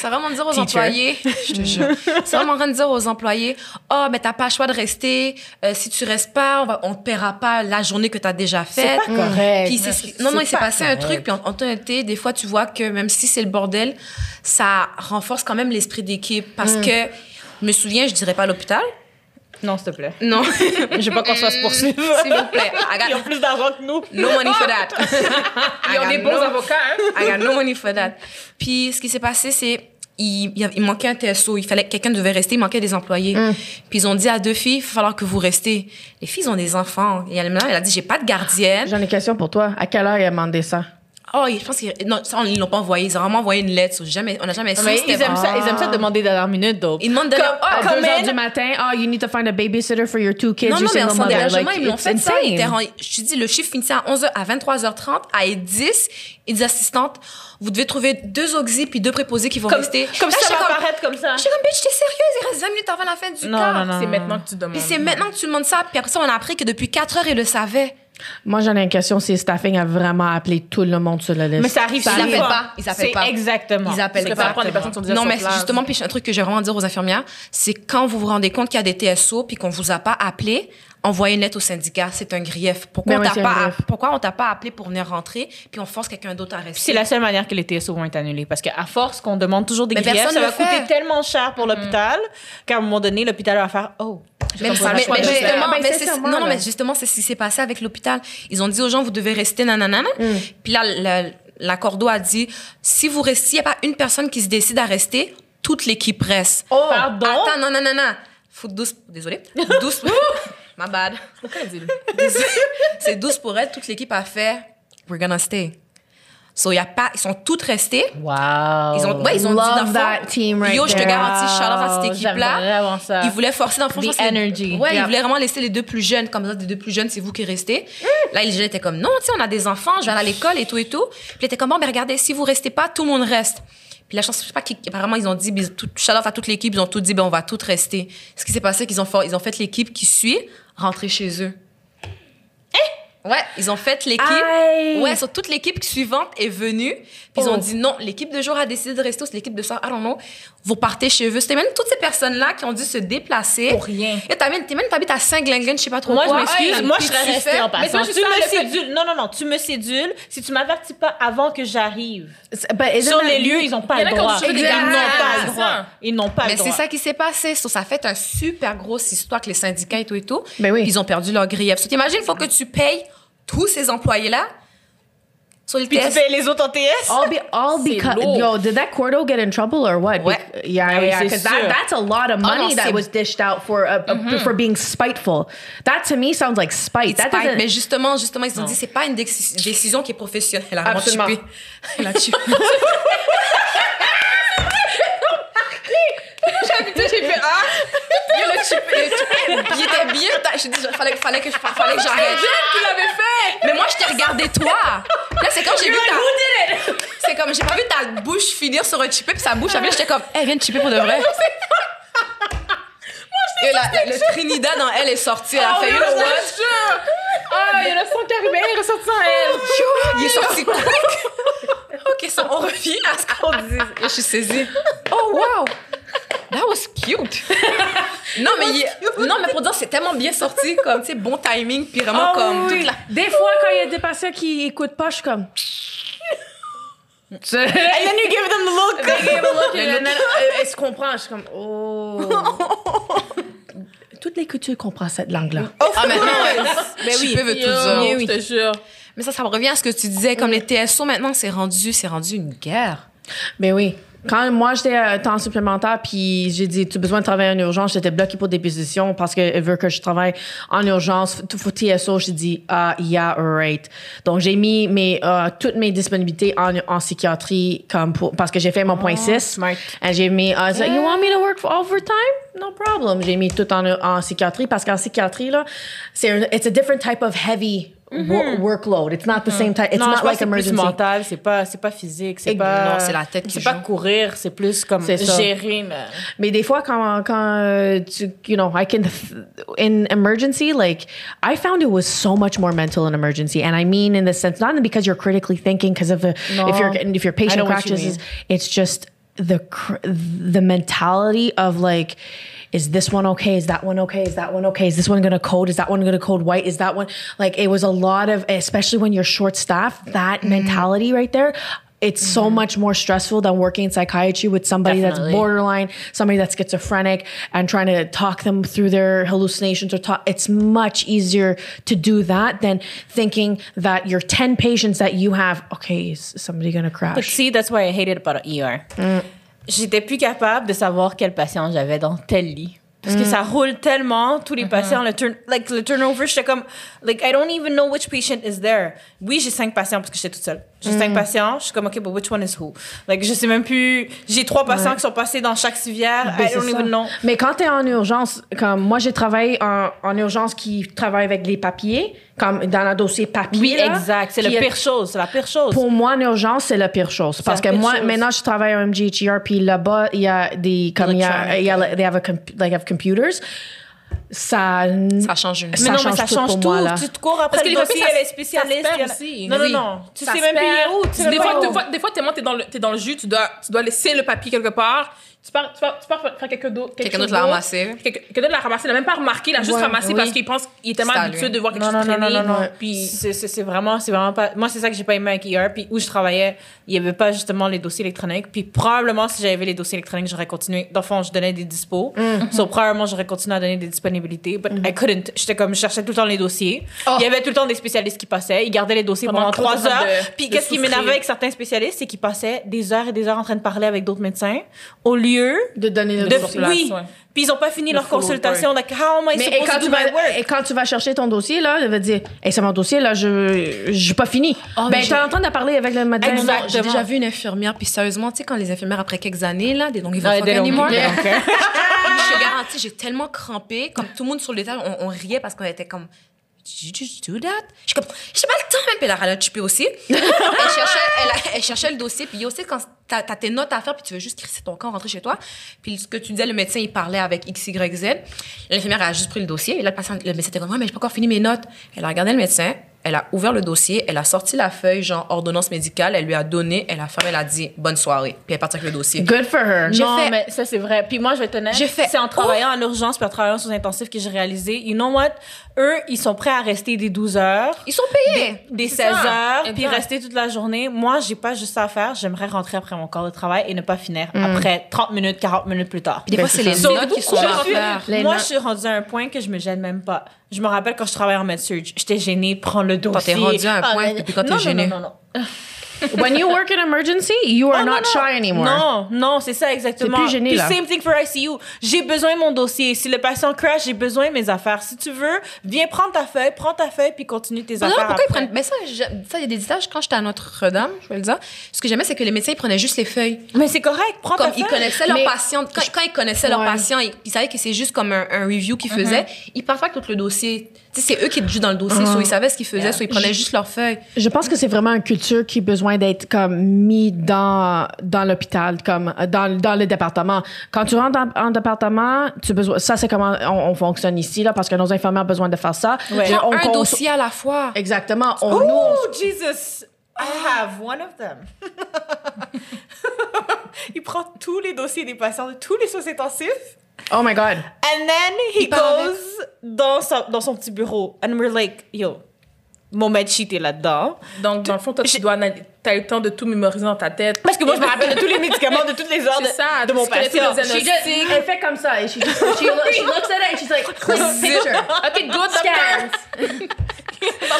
c'est vraiment dire aux Teacher. employés, je te *laughs* jure. C'est vraiment en train de dire aux employés, oh, mais t'as pas le choix de rester. Euh, si tu restes pas, on, va, on te paiera pas la journée que t'as déjà faite. pas correct. Puis c'est ce qui- non, non, il s'est passé un truc. Puis en, en toute honnêteté, des fois, tu vois que même si c'est le bordel, ça renforce quand même l'esprit d'équipe. Parce que, je me souviens, je dirais pas à l'hôpital. Non, s'il te plaît. Non. *laughs* Je veux pas qu'on se fasse poursuivre. *laughs* S'il vous plaît. I got Ils ont plus d'argent que nous. no money for that. *laughs* Ils ont des bons avocats, hein? I got no money for that. Puis ce qui s'est passé, c'est il, manquait un TSO. Il fallait quelqu'un devait rester. Il manquait des employés. Puis ils ont dit à deux filles, il va falloir que vous restez. Les filles ont des enfants. Et elle, elle a dit, j'ai pas de gardienne. J'en ai une question pour toi. À quelle heure il a demandé ça? Oh, je pense qu'ils non, ça, ils l'ont pas envoyé. Ils ont vraiment envoyé une lettre. Jamais, on n'a jamais su. Mais ils aiment, ça, ils aiment ça demander dernière minute, donc. Ils demandent de Comme- ah, À come 2 heures du matin, oh, you need to find a babysitter for your two kids, Non, non, mais en Like, ils l'ont fait ça. Ils étaient je te dis, le chiffre finissait à 11h, à 23h30. À 10, ils disent assistantes, vous devez trouver deux oxy puis deux préposés qui vont Comme, rester. comme Là, ça j'étais va comme- apparaître comme ça. J'étais comme, bitch, t'es sérieuse? Il reste 20 minutes avant la fin du Non, quart. non, non. C'est maintenant que tu demandes. Puis c'est maintenant que tu demandes ça. Puis après ça, on a appris que depuis 4 heures, ils le savaient. Moi, j'en ai une question. Si staffing a vraiment appelé tout le monde sur la liste. Mais ça arrive Ils souvent. appellent pas. Ils appellent pas. exactement. Ils appellent pas. ça prend des personnes qui sont déjà Non, sur mais place. justement, puis un truc que j'ai vraiment à dire aux infirmières, c'est quand vous vous rendez compte qu'il y a des TSO puis qu'on vous a pas appelé, envoyez une lettre au syndicat. C'est un grief. Pourquoi Ben on oui, t'a pas, pourquoi on t'a pas appelé pour venir rentrer puis on force quelqu'un d'autre à rester? C'est la seule manière que les TSO vont être annulés. Parce qu'à force qu'on demande toujours des Mais griefs, personne ça va fait. Coûter tellement cher pour l'hôpital qu'à un moment donné, l'hôpital va faire Oh, Mais, le mais- mais justement, Ben, mais sûrement, non, mais justement, c'est ce qui s'est passé avec l'hôpital. Ils ont dit aux gens, vous devez rester, nanana. Puis là, la, la cordo a dit, si vous restez, il n'y a pas une personne qui se décide à rester, toute l'équipe reste. Oh, pardon? Attends, non, non, non, non. Faut 12, désolé. *laughs* 12, my bad. C'est 12 *laughs* pour elle, toute l'équipe a fait, we're gonna stay. So, y a pas, ils sont toutes restées. Wow. Ils ont, ouais, ils ont dit dans fond, that team right Yo, je te garantis, out à cette équipe-là. Ils voulaient forcer dans le fond. The les- ils voulaient vraiment laisser les deux plus jeunes. Comme ça, les deux plus jeunes, c'est vous qui restez. Là, les jeunes étaient comme, non, tu sais, on a des enfants, je vais aller à l'école et tout et tout. Puis ils étaient comme, bon, mais regardez, si vous restez pas, tout le monde reste. Puis la chance, je sais pas qui, apparemment, ils ont dit, tout, à toute l'équipe, ils ont tout dit, ben, on va toutes rester. Ce qui s'est passé, c'est qu'ils ont, ils ont fait l'équipe qui suit rentrer chez eux. Ouais, ils ont fait l'équipe. Ouais, sur toute l'équipe suivante est venue. Ils ont dit non, l'équipe de jour a décidé de rester, c'est l'équipe de soir, I don't know. Vous partez chez eux. C'était même toutes ces personnes-là qui ont dû se déplacer. Pour rien. Et t'as même, t'es même t'habites à Saint-Glinglin, je sais pas trop Moi, je m'excuse. Hey, moi, je serais restée en Mais passant. Tu me sédules. Non, non, non. Tu me sédules si tu m'avertis pas avant que j'arrive. Isn't Sur les lieux, ils n'ont pas le droit. Ils n'ont pas C'est le droit. Ils n'ont pas Mais le c'est droit. ça qui s'est passé. Ça a fait un super grosse histoire avec les syndicats et tout et tout. Ben oui. Ils ont perdu leur grief. So, t'imagines, il faut que tu payes tous ces employés-là sur le Puis tu TS. payes les autres en TS? All, be, all because lourd. yo, did that Cordo get in trouble or what? Ouais. Bec- yeah, Ah yeah, c'est because that, that's a lot of non, money that c'est- was dished out for uh, uh, for being spiteful. That to me sounds like spite. That doesn't. Mais justement, justement, ils ont dit c'est pas une déci- décision qui est professionnelle. Elle a vraiment Absolument. Elle a chippé. J'ai fait ah! Il a chippé. Il était bien. t'as- Je dis, fallait, fallait que je fallait que j'arrête. Tu l'avais fait! Mais moi, je t'ai regardé toi. Là, c'est quand j'ai vu ta... C'est comme, j'ai pas vu ta bouche finir sur un chipé, puis sa bouche, après, j'étais comme, elle vient de chipper pour de vrai. *laughs* Et la, la- le Trinidad dans elle est sorti. Elle a Oh, fait, you know what? Ah, il y a le son qui arrivait, il est ressorti en elle. Il est sorti quick. Ok, ça, on revient à ce qu'on dit. Je suis saisie. Oh, wow! That was cute. non, mais, il- non, mais pour dire, c'est tellement bien sorti, comme, tu sais, bon timing, puis vraiment Ah comme oui, toute oui. la... Des fois, quand il y a des patients qui écoutent pas, je suis comme. *laughs* And then you give them the look. Et là, elle, elle se comprend. Je suis comme, oh. *laughs* Toutes les cultures comprennent cette langue-là. Ah, maintenant. Ben Je oui. peux tout dire. je te jure. Mais ça, ça revient à ce que tu disais, comme les TSO, maintenant, c'est rendu, c'est rendu une guerre. Ben oui. Quand moi, j'étais à temps supplémentaire, puis j'ai dit, tu as besoin de travailler en urgence, j'étais bloquée pour des positions parce qu'elle veut que je travaille en urgence. Tout faut TSO, j'ai dit, ah, yeah, right. Donc, j'ai mis mes, euh, toutes mes disponibilités en, en psychiatrie comme pour, parce que j'ai fait mon point 6. smart. Et j'ai mis, was like, you want me to work for overtime? No problem. J'ai mis tout en, en psychiatrie parce qu'en psychiatrie, là, c'est un, it's a different type of heavy wo- mm-hmm. workload. It's not the mm-hmm. same type, it's non, not pense like que c'est plus emergency. mental, c'est pas, c'est pas physique, c'est Et- pas. non, c'est la tête qui C'est pas courir, c'est plus comme C'est gérer. là. Mais des fois, quand, quand euh, tu, you know, I can, in emergency, like, I found it was so much more mental in emergency. And I mean, in the sense, not because you're critically thinking, because of a, if your if your I patient know what you it's just the the mentality of like, is this one okay? Is that one okay? Is that one okay? Is this one gonna code? Is that one gonna code white? Is that one like? It was a lot of, especially when you're short staffed, that Mm-hmm. mentality right there. It's so much more stressful than working in psychiatry with somebody Definitely. that's borderline, somebody that's schizophrenic, and trying to talk them through their hallucinations or talk. It's much easier to do that than thinking that your 10 patients that you have, okay, is somebody gonna But crash? see, that's why I hated about ER. J'étais plus capable de savoir quel patient j'avais dans tel lit. Parce que ça roule tellement, tous les patients, le, turn, like, le turnover, j'étais comme, like, I don't even know which patient is there. Oui, j'ai cinq patients parce que j'étais toute seule. J'ai cinq patients, je suis comme, OK, but which one is who? Like, je sais même plus, j'ai trois patients qui sont passés dans chaque civière, Ben, I don't even know. Mais quand tu es en urgence, comme moi, j'ai travaillé en, en urgence qui travaille avec les papiers, comme dans le dossier papier. Oui, là, exact, c'est la est- pire chose, c'est la pire chose. Pour moi, en urgence, c'est la pire chose. Parce que moi, chose. maintenant, je travaille au MGHR, puis là-bas, il y a des, comme il y a, il y a, they have a, like, have computers. Ça, Ça change une Mais ça non, change mais ça tout change pour tout. moi, là. Tu te cours après Parce que le les dossier, elle est spécialiste. ça aussi. Non, Oui. non, non. Tu Ça sais même plus où. Tu Des fois, des fois, des fois, tellement t'es dans le, t'es dans le jus, tu dois, tu dois laisser le papier quelque part. Tu pars, tu pars, tu pars faire quelque d'autre. Quelqu'un chose d'autre l'a ramassé. Quelqu'un quelqu'un d'autre l'a ramassé. Il n'a même pas remarqué. Il a juste Ouais, ramassé oui. parce qu'il pense qu'il est tellement habitué de voir quelque Non, chose non, non, traîner. non, non, non. Puis, C'est vraiment, c'est vraiment pas. Moi, c'est ça que j'ai pas aimé avec ER. Puis où je travaillais, il y avait pas justement les dossiers électroniques. Puis probablement, si j'avais les dossiers électroniques, j'aurais continué. Dans le fond, je donnais des dispos. So, probablement, j'aurais continué à donner des disponibilités. But I couldn't. J'étais comme, je cherchais tout le temps les dossiers. Il y avait tout le temps des spécialistes qui passaient. Ils gardaient les dossiers Pendant trois heures. de- Puis qu'est-ce qui m'énervait avec certains spécialistes, c'est qu'ils passaient des heures et des heures en train de parler avec d'autres médecins au lieu de donner le de. dossier. place, oui. ouais. Puis ils ont pas fini leur consultation. Like, how am I Mais et supposed quand, to tu do vas, my work? et quand tu vas chercher ton dossier, là, elle va dire hey, c'est mon dossier, là, je j'ai pas fini. Oh, ben, t'es j'ai- en train de parler avec le médecin. Exact. J'ai déjà vu une infirmière, puis sérieusement, tu sais, quand les infirmières, après quelques années, là, don't give a Ouais, don't care. *laughs* Je te garantis, j'ai tellement crampé, comme tout le monde sur l'étage, on, on riait parce qu'on était comme. Did you just do that? Je suis comme, j'ai pas le temps même, puis elle a ralenti aussi. *laughs* elle, cherchait, elle, cherchait le dossier, puis aussi, quand t'as as tes notes à faire, puis tu veux juste crisser ton camp, rentrer chez toi, puis ce que tu disais, le médecin, il parlait avec X, Y, Z. L'infirmière a juste pris le dossier, et là, le, patient, le médecin était comme, ouais, mais j'ai pas encore fini mes notes. Elle a regardé le médecin, elle a ouvert le dossier, elle a sorti la feuille, genre ordonnance médicale, elle lui a donné, elle a fermé, elle a dit, bonne soirée, puis elle est partie avec le dossier. Good for her. Non, fait- mais ça, c'est vrai. Puis moi, je vais te. J'ai fait- C'est en travaillant en urgence puis en travaillant sous intensif que j'ai réalisé, you know what? Eux, ils sont prêts à rester des 12 heures, Ils sont payés. des C'est 16 ça. heures, puis rester toute la journée. Moi, j'ai pas juste ça à faire. J'aimerais rentrer après mon corps de travail et ne pas finir Mm. après 30 minutes, 40 minutes plus tard. Puis des Ben, fois, c'est c'est les notes qui sont à faire. Moi, je suis rendue à un point que je me gêne même pas. Je me rappelle quand je travaillais en med-surg, j'étais gênée de prendre le Quand dossier. t'es rendue à un Ah, point, mais- depuis quand t'es non, non, gênée? Non, non, non. When you work in emergency, you are Oh, non, not non. shy anymore. Non, non, c'est ça exactement. C'est plus gêné, Puis là. same thing for ICU. J'ai besoin de mon dossier. Si le patient crash, j'ai besoin de mes affaires. Si tu veux, viens prendre ta feuille, prends ta feuille puis continue tes affaires. pourquoi ils prennent. Mais ça, je- ça, il y a des étages. Quand j'étais à Notre-Dame, je vais le dire, ce que j'aimais, c'est que les médecins, ils prenaient juste les feuilles. Mais c'est correct, prends Comme ta ils feuille. connaissaient leurs patients. Quand, quand ils connaissaient leurs Ouais. patients, ils, ils savaient que c'est juste comme un, un review qu'ils faisaient. Ils parlent pas tout le dossier. Tu sais, c'est eux qui étaient dans le dossier, soit ils savaient ce qu'ils faisaient, soit ils prenaient juste leurs feuilles. Je pense que c'est vraiment une culture qui a besoin d'être comme mis dans dans l'hôpital, comme dans dans le département. Quand tu rentres en, en département, tu besoin. Ça c'est comment on, on fonctionne ici là, parce que nos infirmières ont besoin de faire ça. Ouais. On un cons- dossier à la fois. Exactement. On, nous, on- Oh, Jesus! I have one of them. *laughs* il prend tous les dossiers des patients de tous les soins intensifs. oh my god. And then he Il goes dans, sa- dans son petit bureau. And we're like, yo, mon med sheet est là-dedans. Donc, dans le fond, toi, tu dois t'as eu le temps de tout mémoriser dans ta tête. Parce que moi, je me rappelle de tous les médicaments, de toutes les heures de, C'est ça, de mon patient. She just, elle fait comme ça. Et she, just, she, loo- she looks at it and she's like, click picture. OK, good, Scans. *laughs*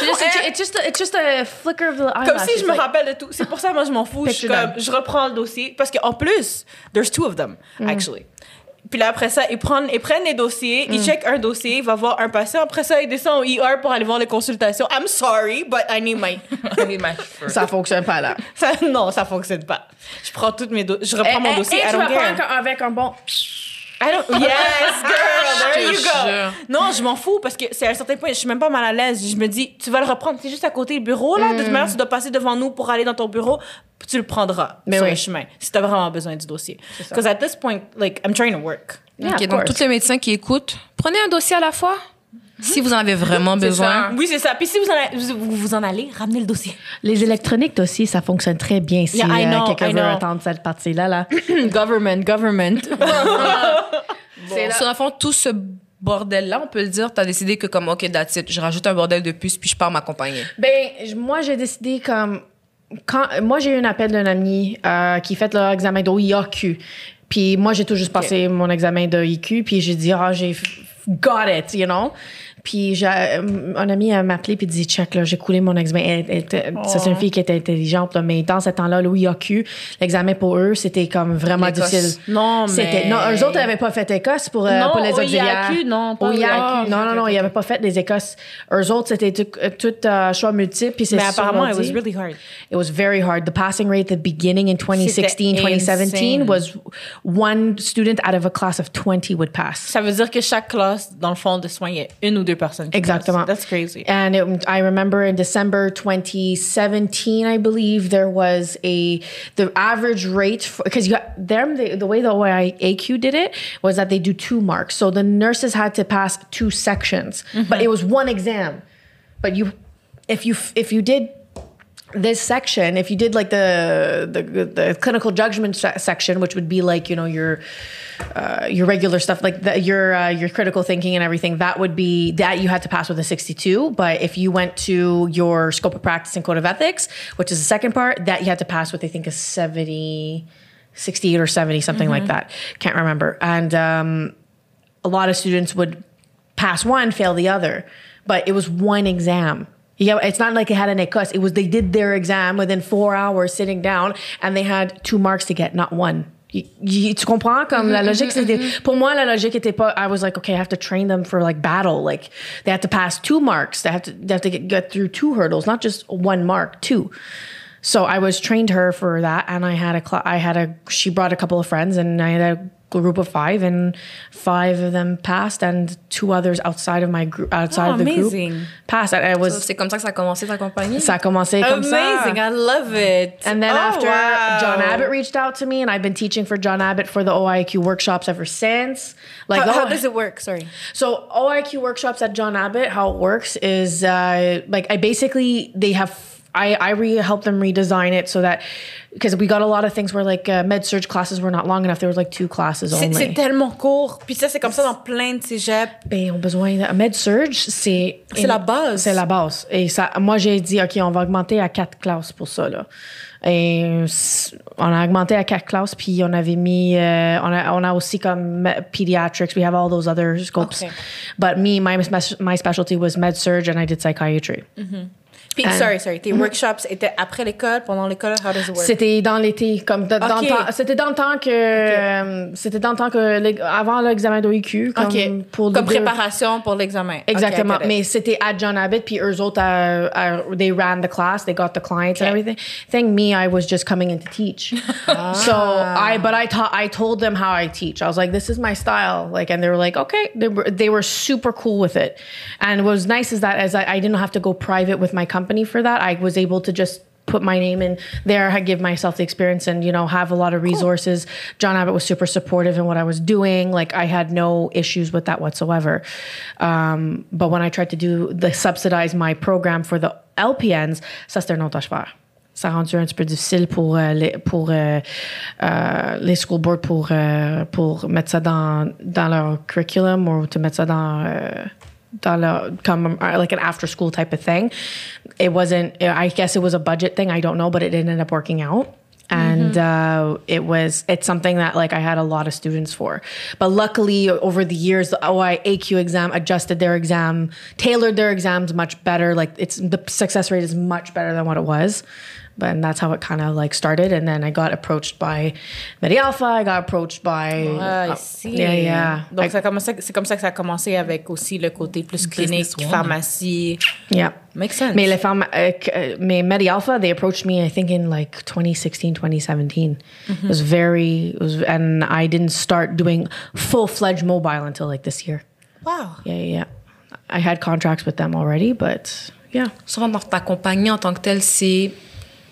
Just, it's just a, it's just a flicker of the eyelash. Comme si je me like- rappelle de tout. C'est pour ça, moi, je m'en fous. Je, comme, reprends le dossier. Parce qu'en plus, there's two of them, actually. Puis là, après ça, ils prennent, ils prennent les dossiers, ils checkent un dossier, il va voir un patient. Après ça, ils descendent au ER pour aller voir les consultations. I'm sorry, but I need my... *laughs* Ça fonctionne pas là. *laughs* Ça, non, ça fonctionne pas. Je prends toutes mes do- je reprends mon Et- et- dossier. et I tu don't vas prendre avec un bon. I don't- *laughs* Yes, girl, there you go. Non, je m'en fous parce que c'est à un certain point, je suis même pas mal à l'aise. Je me dis, tu vas le reprendre, c'est juste à côté du bureau là. De toute manière, tu dois passer devant nous pour aller dans ton bureau. Puis Tu le prendras Mais sur oui. le chemin si t'as vraiment besoin du dossier. Because at this point, like, I'm trying to work. Yeah, Ok, of donc tous les médecins qui écoutent, prenez un dossier à la fois. Si vous en avez vraiment besoin. ça. Oui, c'est ça. Puis si vous en, a- vous, vous en allez, ramenez le dossier. Les électroniques aussi, ça fonctionne très bien si Yeah, euh, quelqu'un veut entendre cette partie-là. Là. *coughs* government, government. *laughs* C'est Sur le fond, tout ce bordel-là, on peut le dire, t'as décidé que comme, OK, that's it, je rajoute un bordel de plus, puis je pars m'accompagner. Ben, moi, j'ai décidé comme. Quand, moi, j'ai eu un appel d'un ami euh, qui fait leur examen d'OIAQ. Puis moi, j'ai tout juste passé mon examen de IQ. Puis j'ai dit, ah, j'ai f- got it, you know? Puis j'ai, un ami m'a appelé puis dit, check, là, j'ai coulé mon examen. Elle- elle était- Ça, c'est une fille qui était intelligente, là, mais dans ce temps-là, l'OIAQ, l'examen pour eux, c'était comme vraiment L'Écosse. difficile. Non, mais- C'était, non, eux autres n'avaient pas fait Écosse pour, euh, Non, pour les au auxiliaires. IAQ, non, pas non, non, non, ils n'avaient pas fait des Écosses. Eux autres, c'était tout, euh, tout euh, choix multiple. Puis c'est Mais apparemment, it was really hard. It was very hard. The passing rate at the beginning in 2016, C'était 2017 insane. was one student out of a class of 20 would pass. Ça veut dire que chaque classe, dans le fond de soins, il y a une ou deux personnes. Exactement. That's crazy. And it, I remember in December 2017, I believe there was a the average rate because you got them the, the way the OIAQ did it was that they do two marks. So the nurses had to pass two sections, but mm-hmm. it was one exam. But you, if you if you did this section, if you did like the the, the clinical judgment se- section, which would be like you know your uh, your regular stuff, like the, your uh, your critical thinking and everything, that would be that you had to pass with a sixty two. But if you went to your scope of practice and code of ethics, which is the second part, that you had to pass with I think a 70, 68 or seventy, something like that. Can't remember. And um, a lot of students would pass one, fail the other, but it was one exam. Yeah, it's not like it had an écosse. It was they did their exam within four hours sitting down, and they had two marks to get, not one. Y- y- tu comprends comme mm-hmm, la mm-hmm, logique c'était mm-hmm. pour moi la logique était pas I was like okay I have to train them for like battle like they have to pass two marks they have to they have to get, get through two hurdles not just one mark two so I was trained her for that, and I had a cl- I had a she brought a couple of friends, and I had a group of five, and five of them passed, and two others outside of my group outside Oh, of the amazing. group passed. And I was C'est comme ça que ça a commencé ta compagnie? ça a commencé comme ça. Amazing. I love it. And then Oh, after wow. John Abbott reached out to me, and I've been teaching for John Abbott for the OIQ workshops ever since. Like How, how oh, does it work? Sorry. So OIQ workshops at John Abbott, how it works is uh, like I basically they have I I re help them redesign it so that because we got a lot of things where like uh, med surge classes were not long enough. There was like two classes C'est c'est only. tellement court. Puis ça, c'est comme ça dans plein de cégeps. Ben, ont besoin de med surge, c'est C'est la base. C'est la base. Et ça, moi j'ai dit ok, on va augmenter à quatre classes pour ça là. Et on a augmenté à quatre classes, puis on avait mis, euh, on, a, on a aussi comme me- pediatrics, we have all those other scopes. Okay. But me, my, my specialty was med surge and I did psychiatry. Puis, And- sorry, sorry, tes workshops étaient après l'école, pendant l'école, how does it work? C'était dans l'été, comme de- dans Ok. le temps. C'était dans le temps que, euh, c'était dans le temps que avant l'examen d'OIQ, comme OK. pour Comme deux- préparation pour l'examen. Exactement. OK, I it. Mais c'était à John Abbott, puis eux autres, uh, uh, they ran the class, they got the clients and everything. Thank me, I was just coming in to teach. *laughs* So I, but I taught, I told them how I teach. I was like, this is my style. Like, and they were like, okay. They were, they were super cool with it. And what was nice is that as I, I didn't have to go private with my company for that, I was able to just put my name in there, I give myself the experience and, you know, have a lot of resources. John Abbott was super supportive in what I was doing. Like I had no issues with that whatsoever. Um, but when I tried to do the subsidize my program for the LPNs, ça c'était un autre affaire. Ça a rendu un petit peu difficile pour, euh, les, pour euh, euh, les school boards pour, euh, pour mettre ça dans, dans leur curriculum ou de mettre ça dans, dans leur, comme uh, like an after school type of thing. It wasn't, I guess it was a budget thing. I don't know, but it ended up working out. And uh, it was, it's something that like I had a lot of students for. But luckily, over the years, the OI AQ exam adjusted their exam, tailored their exams much better. Like it's, the success rate is much better than what it was. But and that's how it kind of like started. And then I got approached by Medi Alpha. I got approached by. Ah, uh, ici. yeah, yeah. Donc, I- ça commence- c'est comme ça que ça a commencé avec aussi le côté plus clinique, pharmacie. yeah. Makes sense. Mais les femmes, uh, uh, mais Medi Alpha, they approached me, I think in like 2016, 2017. It was very, it was, and I didn't start doing full fledged mobile until like this year. Wow. Yeah, yeah, yeah. I had contracts with them already, but yeah. Souvent, dans ta compagnie en tant que telle, c'est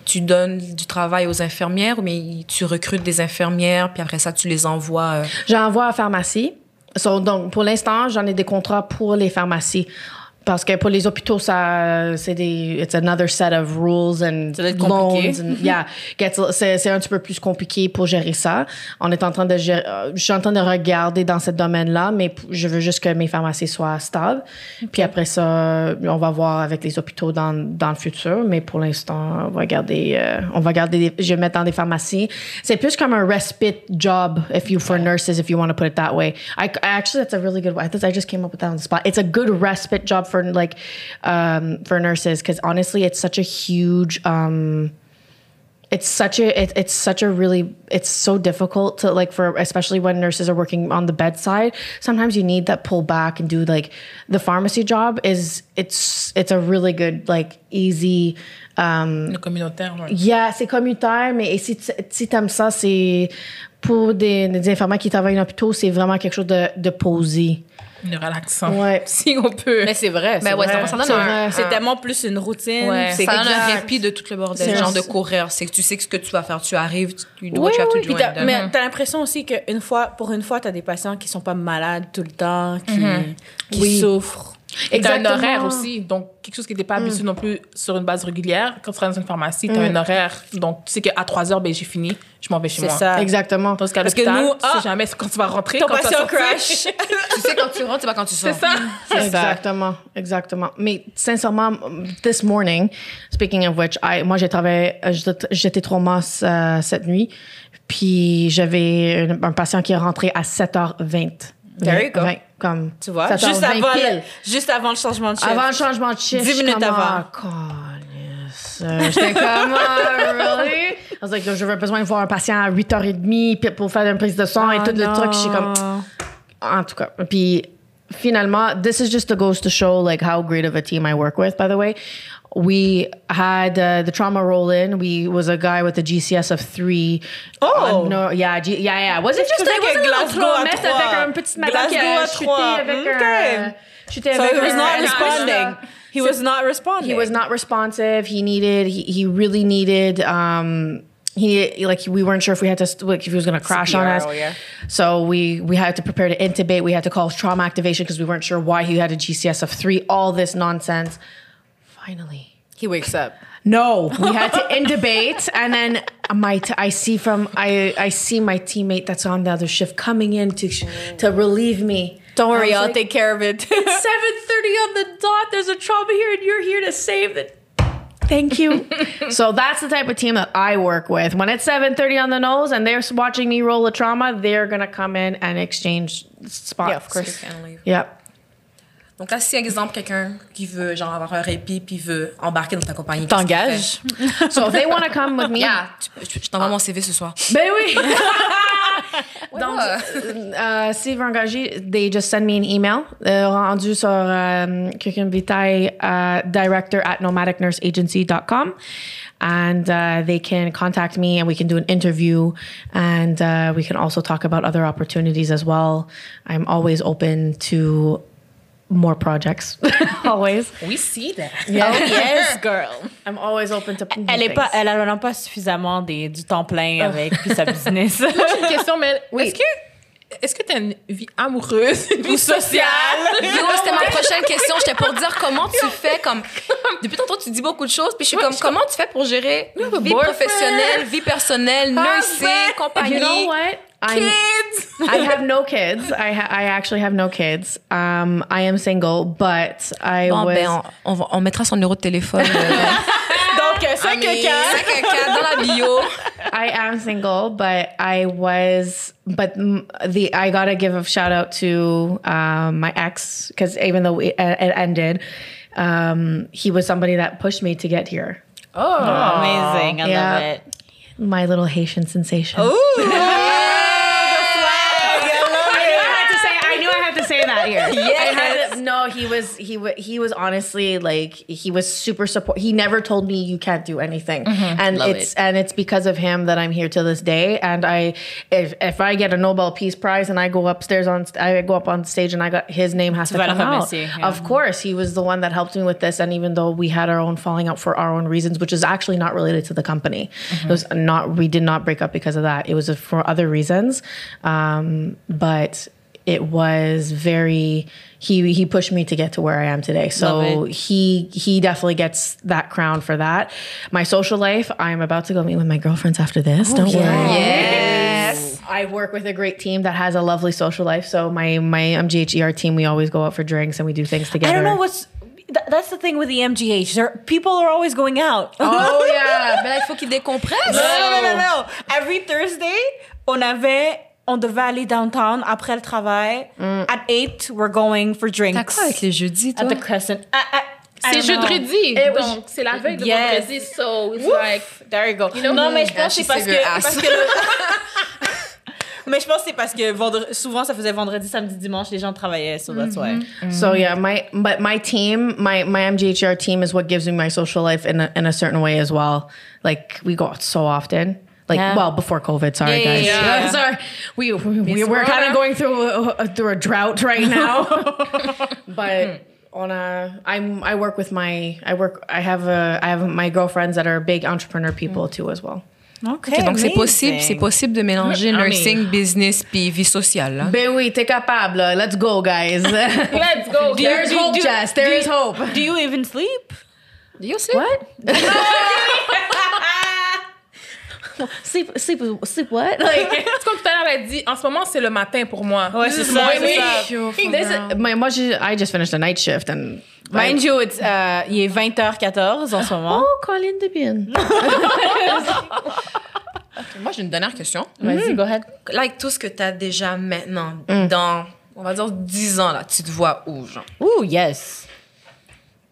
tu donnes du travail aux infirmières, mais tu recrutes des infirmières, puis après ça, tu les envoies. euh, J'envoie à pharmacie. So, donc, pour l'instant, j'en ai des contrats pour les pharmacies. Parce que pour les hôpitaux, ça, c'est des, it's another set of rules and loans. And, yeah, *laughs* c'est, c'est un petit peu plus compliqué pour gérer ça. On est en train de gérer, euh, je suis en train de regarder dans ce domaine-là, mais je veux juste que mes pharmacies soient stables. Puis après ça, on va voir avec les hôpitaux dans, dans le futur. Mais pour l'instant, on va garder, euh, on va garder, des- je vais mettre dans des pharmacies. C'est plus comme un respite job, if you for nurses, if you want to put it that way. I, actually, that's a really good. I, I just came up with that on the spot. It's a good respite job for like um, for nurses because honestly, it's such a huge. Um, it's such a it, it's such a really it's so difficult to like for especially when nurses are working on the bedside sometimes you need that pull back and do like the pharmacy job is it's it's a really good like easy um Le communautaire, ouais. yeah c'est communautaire mais et si tu- si t'aimes ça c'est pour des, des infirmières qui travaillent en hôpital c'est vraiment quelque chose de, de posé Le relaxant. Ouais. *laughs* Si on peut. Mais c'est vrai. Ben c'est ouais, vrai. ça- ça donne C'est tellement plus une routine. Ouais, c'est ça donne un répit de tout le bordel, C'est genre de courir. C'est que tu sais que ce que tu vas faire. Tu arrives, tu do Oui, what you have to oui, and done. mais t'as l'impression aussi qu'une fois, pour une fois, t'as des patients qui sont pas malades tout le temps, qui, qui Oui. souffrent. Et t'as un Exactement. horaire aussi. Donc, quelque chose qui n'était pas habitué non plus sur une base régulière. Quand tu travailles dans une pharmacie, t'as un horaire. Donc, tu sais qu'à 3 heures, ben, j'ai fini, je m'en vais chez C'est moi. ça. exactement Parce que nous, tu sais ah, jamais quand tu vas rentrer. Ton quand tu vas patient sortir. crash. *laughs* tu sais quand tu rentres, c'est pas quand tu sors. C'est ça. *laughs* C'est ça. Exactement, exactement. Mais sincèrement, this morning, speaking of which, I, moi j'ai travaillé, euh, j'étais- j'étais trauma euh, cette nuit, puis j'avais un, un patient qui est rentré à 7h20. There you go. 20, comme Tu vois, 7h20 juste avant, le, juste avant le changement de chef. Avant le changement de je suis minutes comme, avant. Ah. Euh, J'étais comme, ah, really? I was like, j'avais besoin de voir un patient à 8h30 puis pour faire une prise de sang et tout le truc. Je suis comme, en tout cas. Puis finalement, this is just goes to show like how great of a team I work with. By the way, we had uh, the trauma roll in. We was a guy with a GCS of three. Oh! Uh, no, yeah, G- yeah, yeah. Was it just faisais it wasn't a Glasgow à mess trois. avec un petit madame qui Glasgow a chuté avec Ok. un. chuté So avec he was not responding. He was not responding. he was not responsive. He needed. He, he really needed. Um, he like we weren't sure if we had to like if he was going to crash on us. yeah. So we we had to prepare to intubate. We had to call trauma activation because we weren't sure why he had a GCS of three. All this nonsense. Finally. He wakes up. No, we had to intubate, and then my t- I see from I I see my teammate that's on the other shift coming in to to relieve me. Don't worry, I'll like, take care of it. It's *laughs* seven thirty on the dot. There's a trauma here, and you're here to save it. Thank you. *laughs* so that's the type of team that I work with. When it's seven thirty on the nose, and they're watching me roll a trauma, they're gonna come in and exchange spots. Yeah, of course. Yep. Donc là, si, exemple, quelqu'un qui veut, genre, avoir un répit puis veut embarquer dans ta compagnie. T'engages. *laughs* So if they want to come with me, Yeah, tu je, t'envoie mon CV ce soir. *laughs* ben oui. *laughs* Donc, ouais. euh, s'ils veulent engager, they just send me an email euh, rendu sur euh, Curriculum Vitae uh, director at nomadicnurseagency.com. And uh, they can contact me and we can do an interview and uh, we can also talk about other opportunities as well. I'm always open to more projects. *laughs* always. We see that. *laughs* Oh yes, *laughs* girl. I'm always open to Elle est pas, elle a pas suffisamment des, du temps plein avec puis sa business. J'ai une question, mais Oui. est-ce que est-ce que t'as une vie amoureuse, une vie sociale? Yo, c'était ma prochaine question. J'étais pour dire comment tu fais comme. Depuis tantôt, tu dis beaucoup de choses, puis je suis Ouais, comme, je comment tu fais pour gérer vie boyfriend. professionnelle, vie personnelle, nursing, compagnie? You know what? I'm, Kids! I have no kids. I ha- I actually have no kids. Um, I am single, but I Bon, was. ben, on, on va- on mettra son numéro de téléphone. euh, *laughs* Donc, 5 mais- 514 dans la bio. *laughs* I am single, but I was. But the I gotta give a shout out to um, my ex because even though it, it ended, um, he was somebody that pushed me to get here. Oh amazing. I Yeah. love it. My little Haitian sensation. *laughs* I knew I had to say that here. I had no, he was he wa he was honestly like he was super support. He never told me you can't do anything, and Love it's it. and it's because of him that I'm here to this day. And I, if if I get a Nobel Peace Prize and I go upstairs on I go up on stage and I got his name has to vas come out. yeah. Of course, he was the one that helped me with this. And even though we had our own falling out for our own reasons, which is actually not related to the company, it was not. We did not break up because of that. It was for other reasons, um, but it was very he he pushed me to get to where I am today. So he he definitely gets that crown for that. My social life, I'm about to go meet with my girlfriends after this. Oh, don't worry. Yes. I work with a great team that has a lovely social life. So my my MGHER team, we always go out for drinks and we do things together. I don't know what's. Th- that's the thing with the MGH. There, people are always going out. Oh yeah. *laughs* Ben là, il faut qu'il décompresse. Non, non, non, non, non. Every Thursday, on avait, on devait aller downtown après le travail. Mm. At 8, we're going for drinks. T'as quoi avec les jeudis, toi? At the Crescent. I- I- I C'est jeudi, It was- donc c'est la veille de Yes. vendredi, so it's Woof. like... There you go. know, non, mais je yeah, pense que she c'est parce saved que, your ass. parce que le- *laughs* *laughs* mais je pense que c'est parce que vendre- souvent ça faisait vendredi, samedi, dimanche, les gens travaillaient, so that's why. Mm-hmm. So mm-hmm. yeah, my but my team, my my MGHR team is what gives me my social life in a, in a certain way as well. Like we go out so often. Like Yeah. well before COVID, sorry Yeah, yeah, guys. yeah. *laughs* sorry, we we, we we're kind of going through a, through a drought right now. *laughs* but on a, I'm I work with my I work I have a I have my girlfriends that are big entrepreneur people too as well. OK, Ok, donc c'est possible, c'est possible de mélanger I mean- nursing, business puis vie sociale. Là. Ben oui, t'es capable. là. Let's go, guys. *laughs* Let's go. There's do- hope, do- Jess. There do- is hope. Do you even sleep? Do you sleep? What? Sleep, sleep, sleep. What? Like, C'est comme tout à l'heure, elle a dit, en ce moment, c'est le matin pour moi. Ouais, c'est ça, Moi, c'est oui. ça. this is, my, moi, j'ai- I just finished a night shift and. Mind you, it's, euh, il est 20h14 en ce moment. Oh, Colin de bien. *laughs* Moi, j'ai une dernière question. Vas-y, go ahead. Like, tout ce que tu as déjà maintenant, dans, on va dire, 10 ans, là, tu te vois où, genre? Ooh, yes.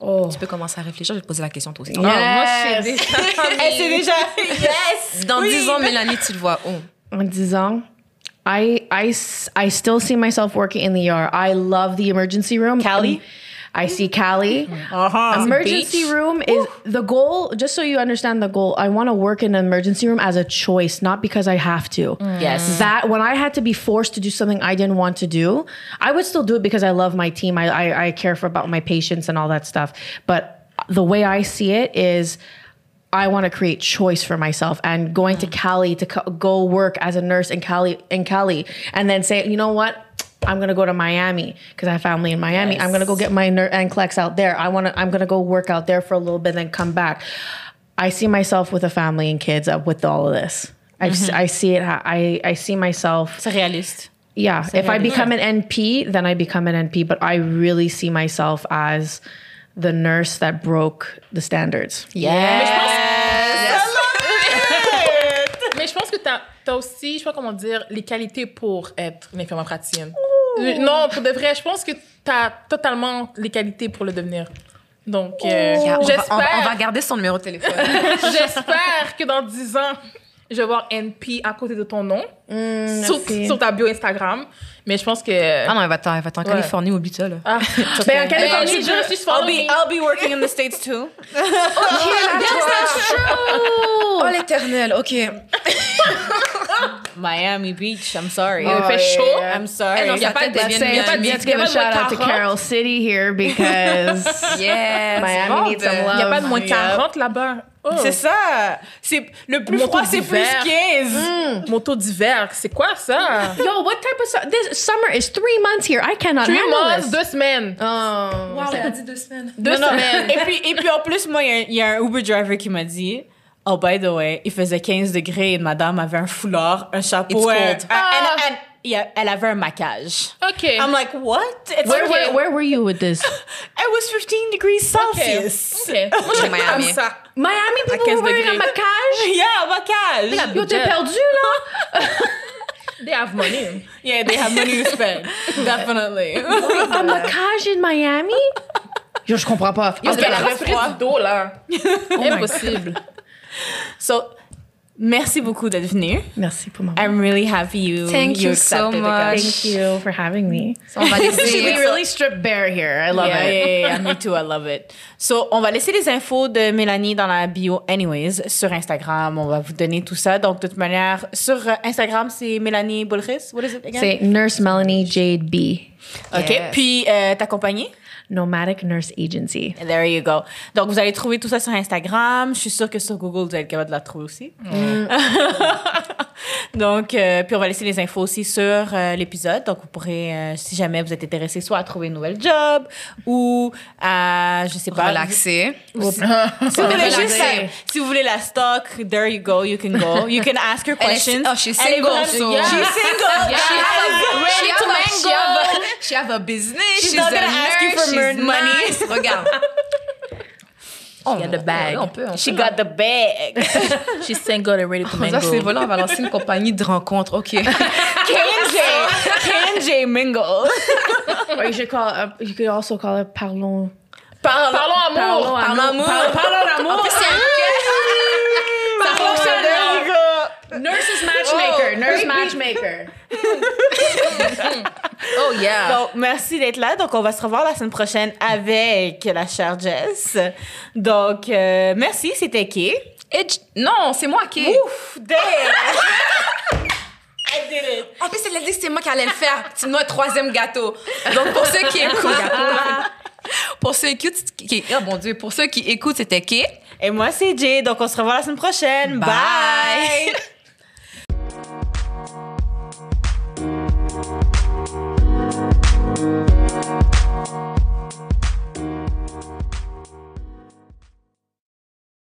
Oh. Tu peux commencer à réfléchir, je vais te poser la question, toi aussi. Ah, moi, je sais Yes. déjà. *laughs* Elle c'est déjà... *laughs* Yes! Dans Oui. 10 ans, Mélanie, tu te vois où? En 10 ans, I, I, s- I still see myself working in the ER. I love the emergency room. Cali? I see Cali. Uh-huh. Emergency room is the goal. Just so you understand the goal, I want to work in an emergency room as a choice, not because I have to. Yes. That when I had to be forced to do something I didn't want to do, I would still do it because I love my team. I I, I care for about my patients and all that stuff. But the way I see it is. I want to create choice for myself and going to Cali to co- go work as a nurse in Cali in Cali and then say, you know what? I'm gonna go to Miami because I have family in Miami. I'm gonna go get my ner- NCLEX out there. I wanna. I'm gonna go work out there for a little bit, then come back. I see myself with a family and kids uh, with all of this. I see it. I I see myself. C'est réaliste. Yeah. If I become an NP, then I become an NP. But I really see myself as the nurse that broke the standards. Yeah. *laughs* Mais je pense que t'as as aussi, je sais pas comment dire, les qualités pour être une infirmière praticienne. Non, pour de vrai, je pense que tu as totalement les qualités pour le devenir. Donc, euh, Yeah, on, va, j'espère, on va- on va garder son numéro de téléphone. *laughs* j'espère que dans 10 ans, je vais voir NP à côté de ton nom sur, merci. sur ta bio Instagram. Mais je pense que. ah non, elle va va t'en Ouais. Californie, oublie ça, là. Ah, *laughs* Ben, en Californie, je, je, suis I'll be. I'll be working in the States too. *laughs* Oh, l'éternel, OK. Miami Beach, I'm sorry. Il fait yeah, chaud. yeah. I'm sorry. Non, Il y a give a pas de shout out to 40. Carol City here because *laughs* Yes. Miami needs some love. Il n'y a pas de moins de Yeah. 40 là-bas. Oh. C'est ça. C'est le plus Moto froid, c'est plus d'hiver. 15. Moto d'hiver, c'est quoi ça? yo, what type of su- this summer is three months here? I cannot Three handle months, this. deux semaines. Oh, Wow, elle a dit deux semaines. Deux Non, non. semaines. Et puis, et puis en plus, moi, il y y, a un Uber driver qui m'a dit Oh, by the way, il faisait 15 degrés et madame avait un foulard, un chapeau. It's un- cold. un- Ah. and- and- il y a- elle avait un maquillage. OK. I'm like, what? It's where, okay. where where were you with this? *laughs* It was 15 degrees. Celsius. OK. Moi, je *laughs* Miami. comme ça. Miami people 15 were wearing a degrés. maquillage? *laughs* Yeah, maquillage. Yo, t'es perdu là? They have money. Yeah, they have money to spend. Definitely. A maquillage in Miami? Yo, je comprends pas. Parce Ok, qu'elle la a froid. du dos, là. Impossible. So, merci beaucoup d'être venu. Merci pour ma. I'm really happy you Thank you accepted so much. Thank you for having me. On va We laisser. really stripped bare here. I love yeah, it. Yeah, yeah, yeah, me too, I love it. So, on va laisser les infos de Mélanie dans la bio anyways sur Instagram. On va vous donner tout ça. Donc, de toute manière, sur euh, Instagram, c'est Mélanie Boulris. What is it again? Say Nurse Melanie Jade B. OK. Yes. Puis, euh, ta compagnie? Nomadic Nurse Agency. There you go. Donc, vous allez trouver tout ça sur Instagram. Je suis sûre que sur Google, vous allez être capable de la trouver aussi. *laughs* Donc, euh, puis on va laisser les infos aussi sur euh, l'épisode. Donc, vous pourrez, euh, si jamais vous êtes intéressé, soit à trouver une nouvelle job ou à, je sais pas. Relaxer. Si vous, voulez juste la- si vous voulez la stock, there you go, you can go. You can ask her *laughs* Elle est- questions. oh, she's Elle est single, vraiment- so- Yeah. She's single. She Ready she have a- mingle. she have a- She have a business. She's She's, not a gonna ask you nurse. for she's money. nice. *laughs* Regarde. Oh, got the bag. On peut, on She peut. got the bag. *laughs* She's single and ready to Ça, c'est mingle. voilà, on va lancer une compagnie de rencontres. OK. *laughs* K&J. K&J mingle. Or you should call it, you could also call it Parlons. Parlons, Parlons amour. Parlons amour. Parlons d'amour. Ça fonctionne, you go. Nurse's matchmaker. Nurse matchmaker. Oh, *laughs* yeah. Donc, merci d'être là. Donc, on va se revoir la semaine prochaine avec la chère Jess. Donc, euh, merci, c'était j- non, c'est moi qui. Ouf, damn! *laughs* I did it. En plus, elle a dit que c'est moi qui allais le faire. C'est notre troisième gâteau. Donc, pour ceux qui écoutent. *laughs* pour ceux qui écoutent. Qui, oh mon Dieu, pour ceux qui écoutent, c'était qui? Et moi, c'est Jay. Donc, on se revoit la semaine prochaine. Bye. Bye.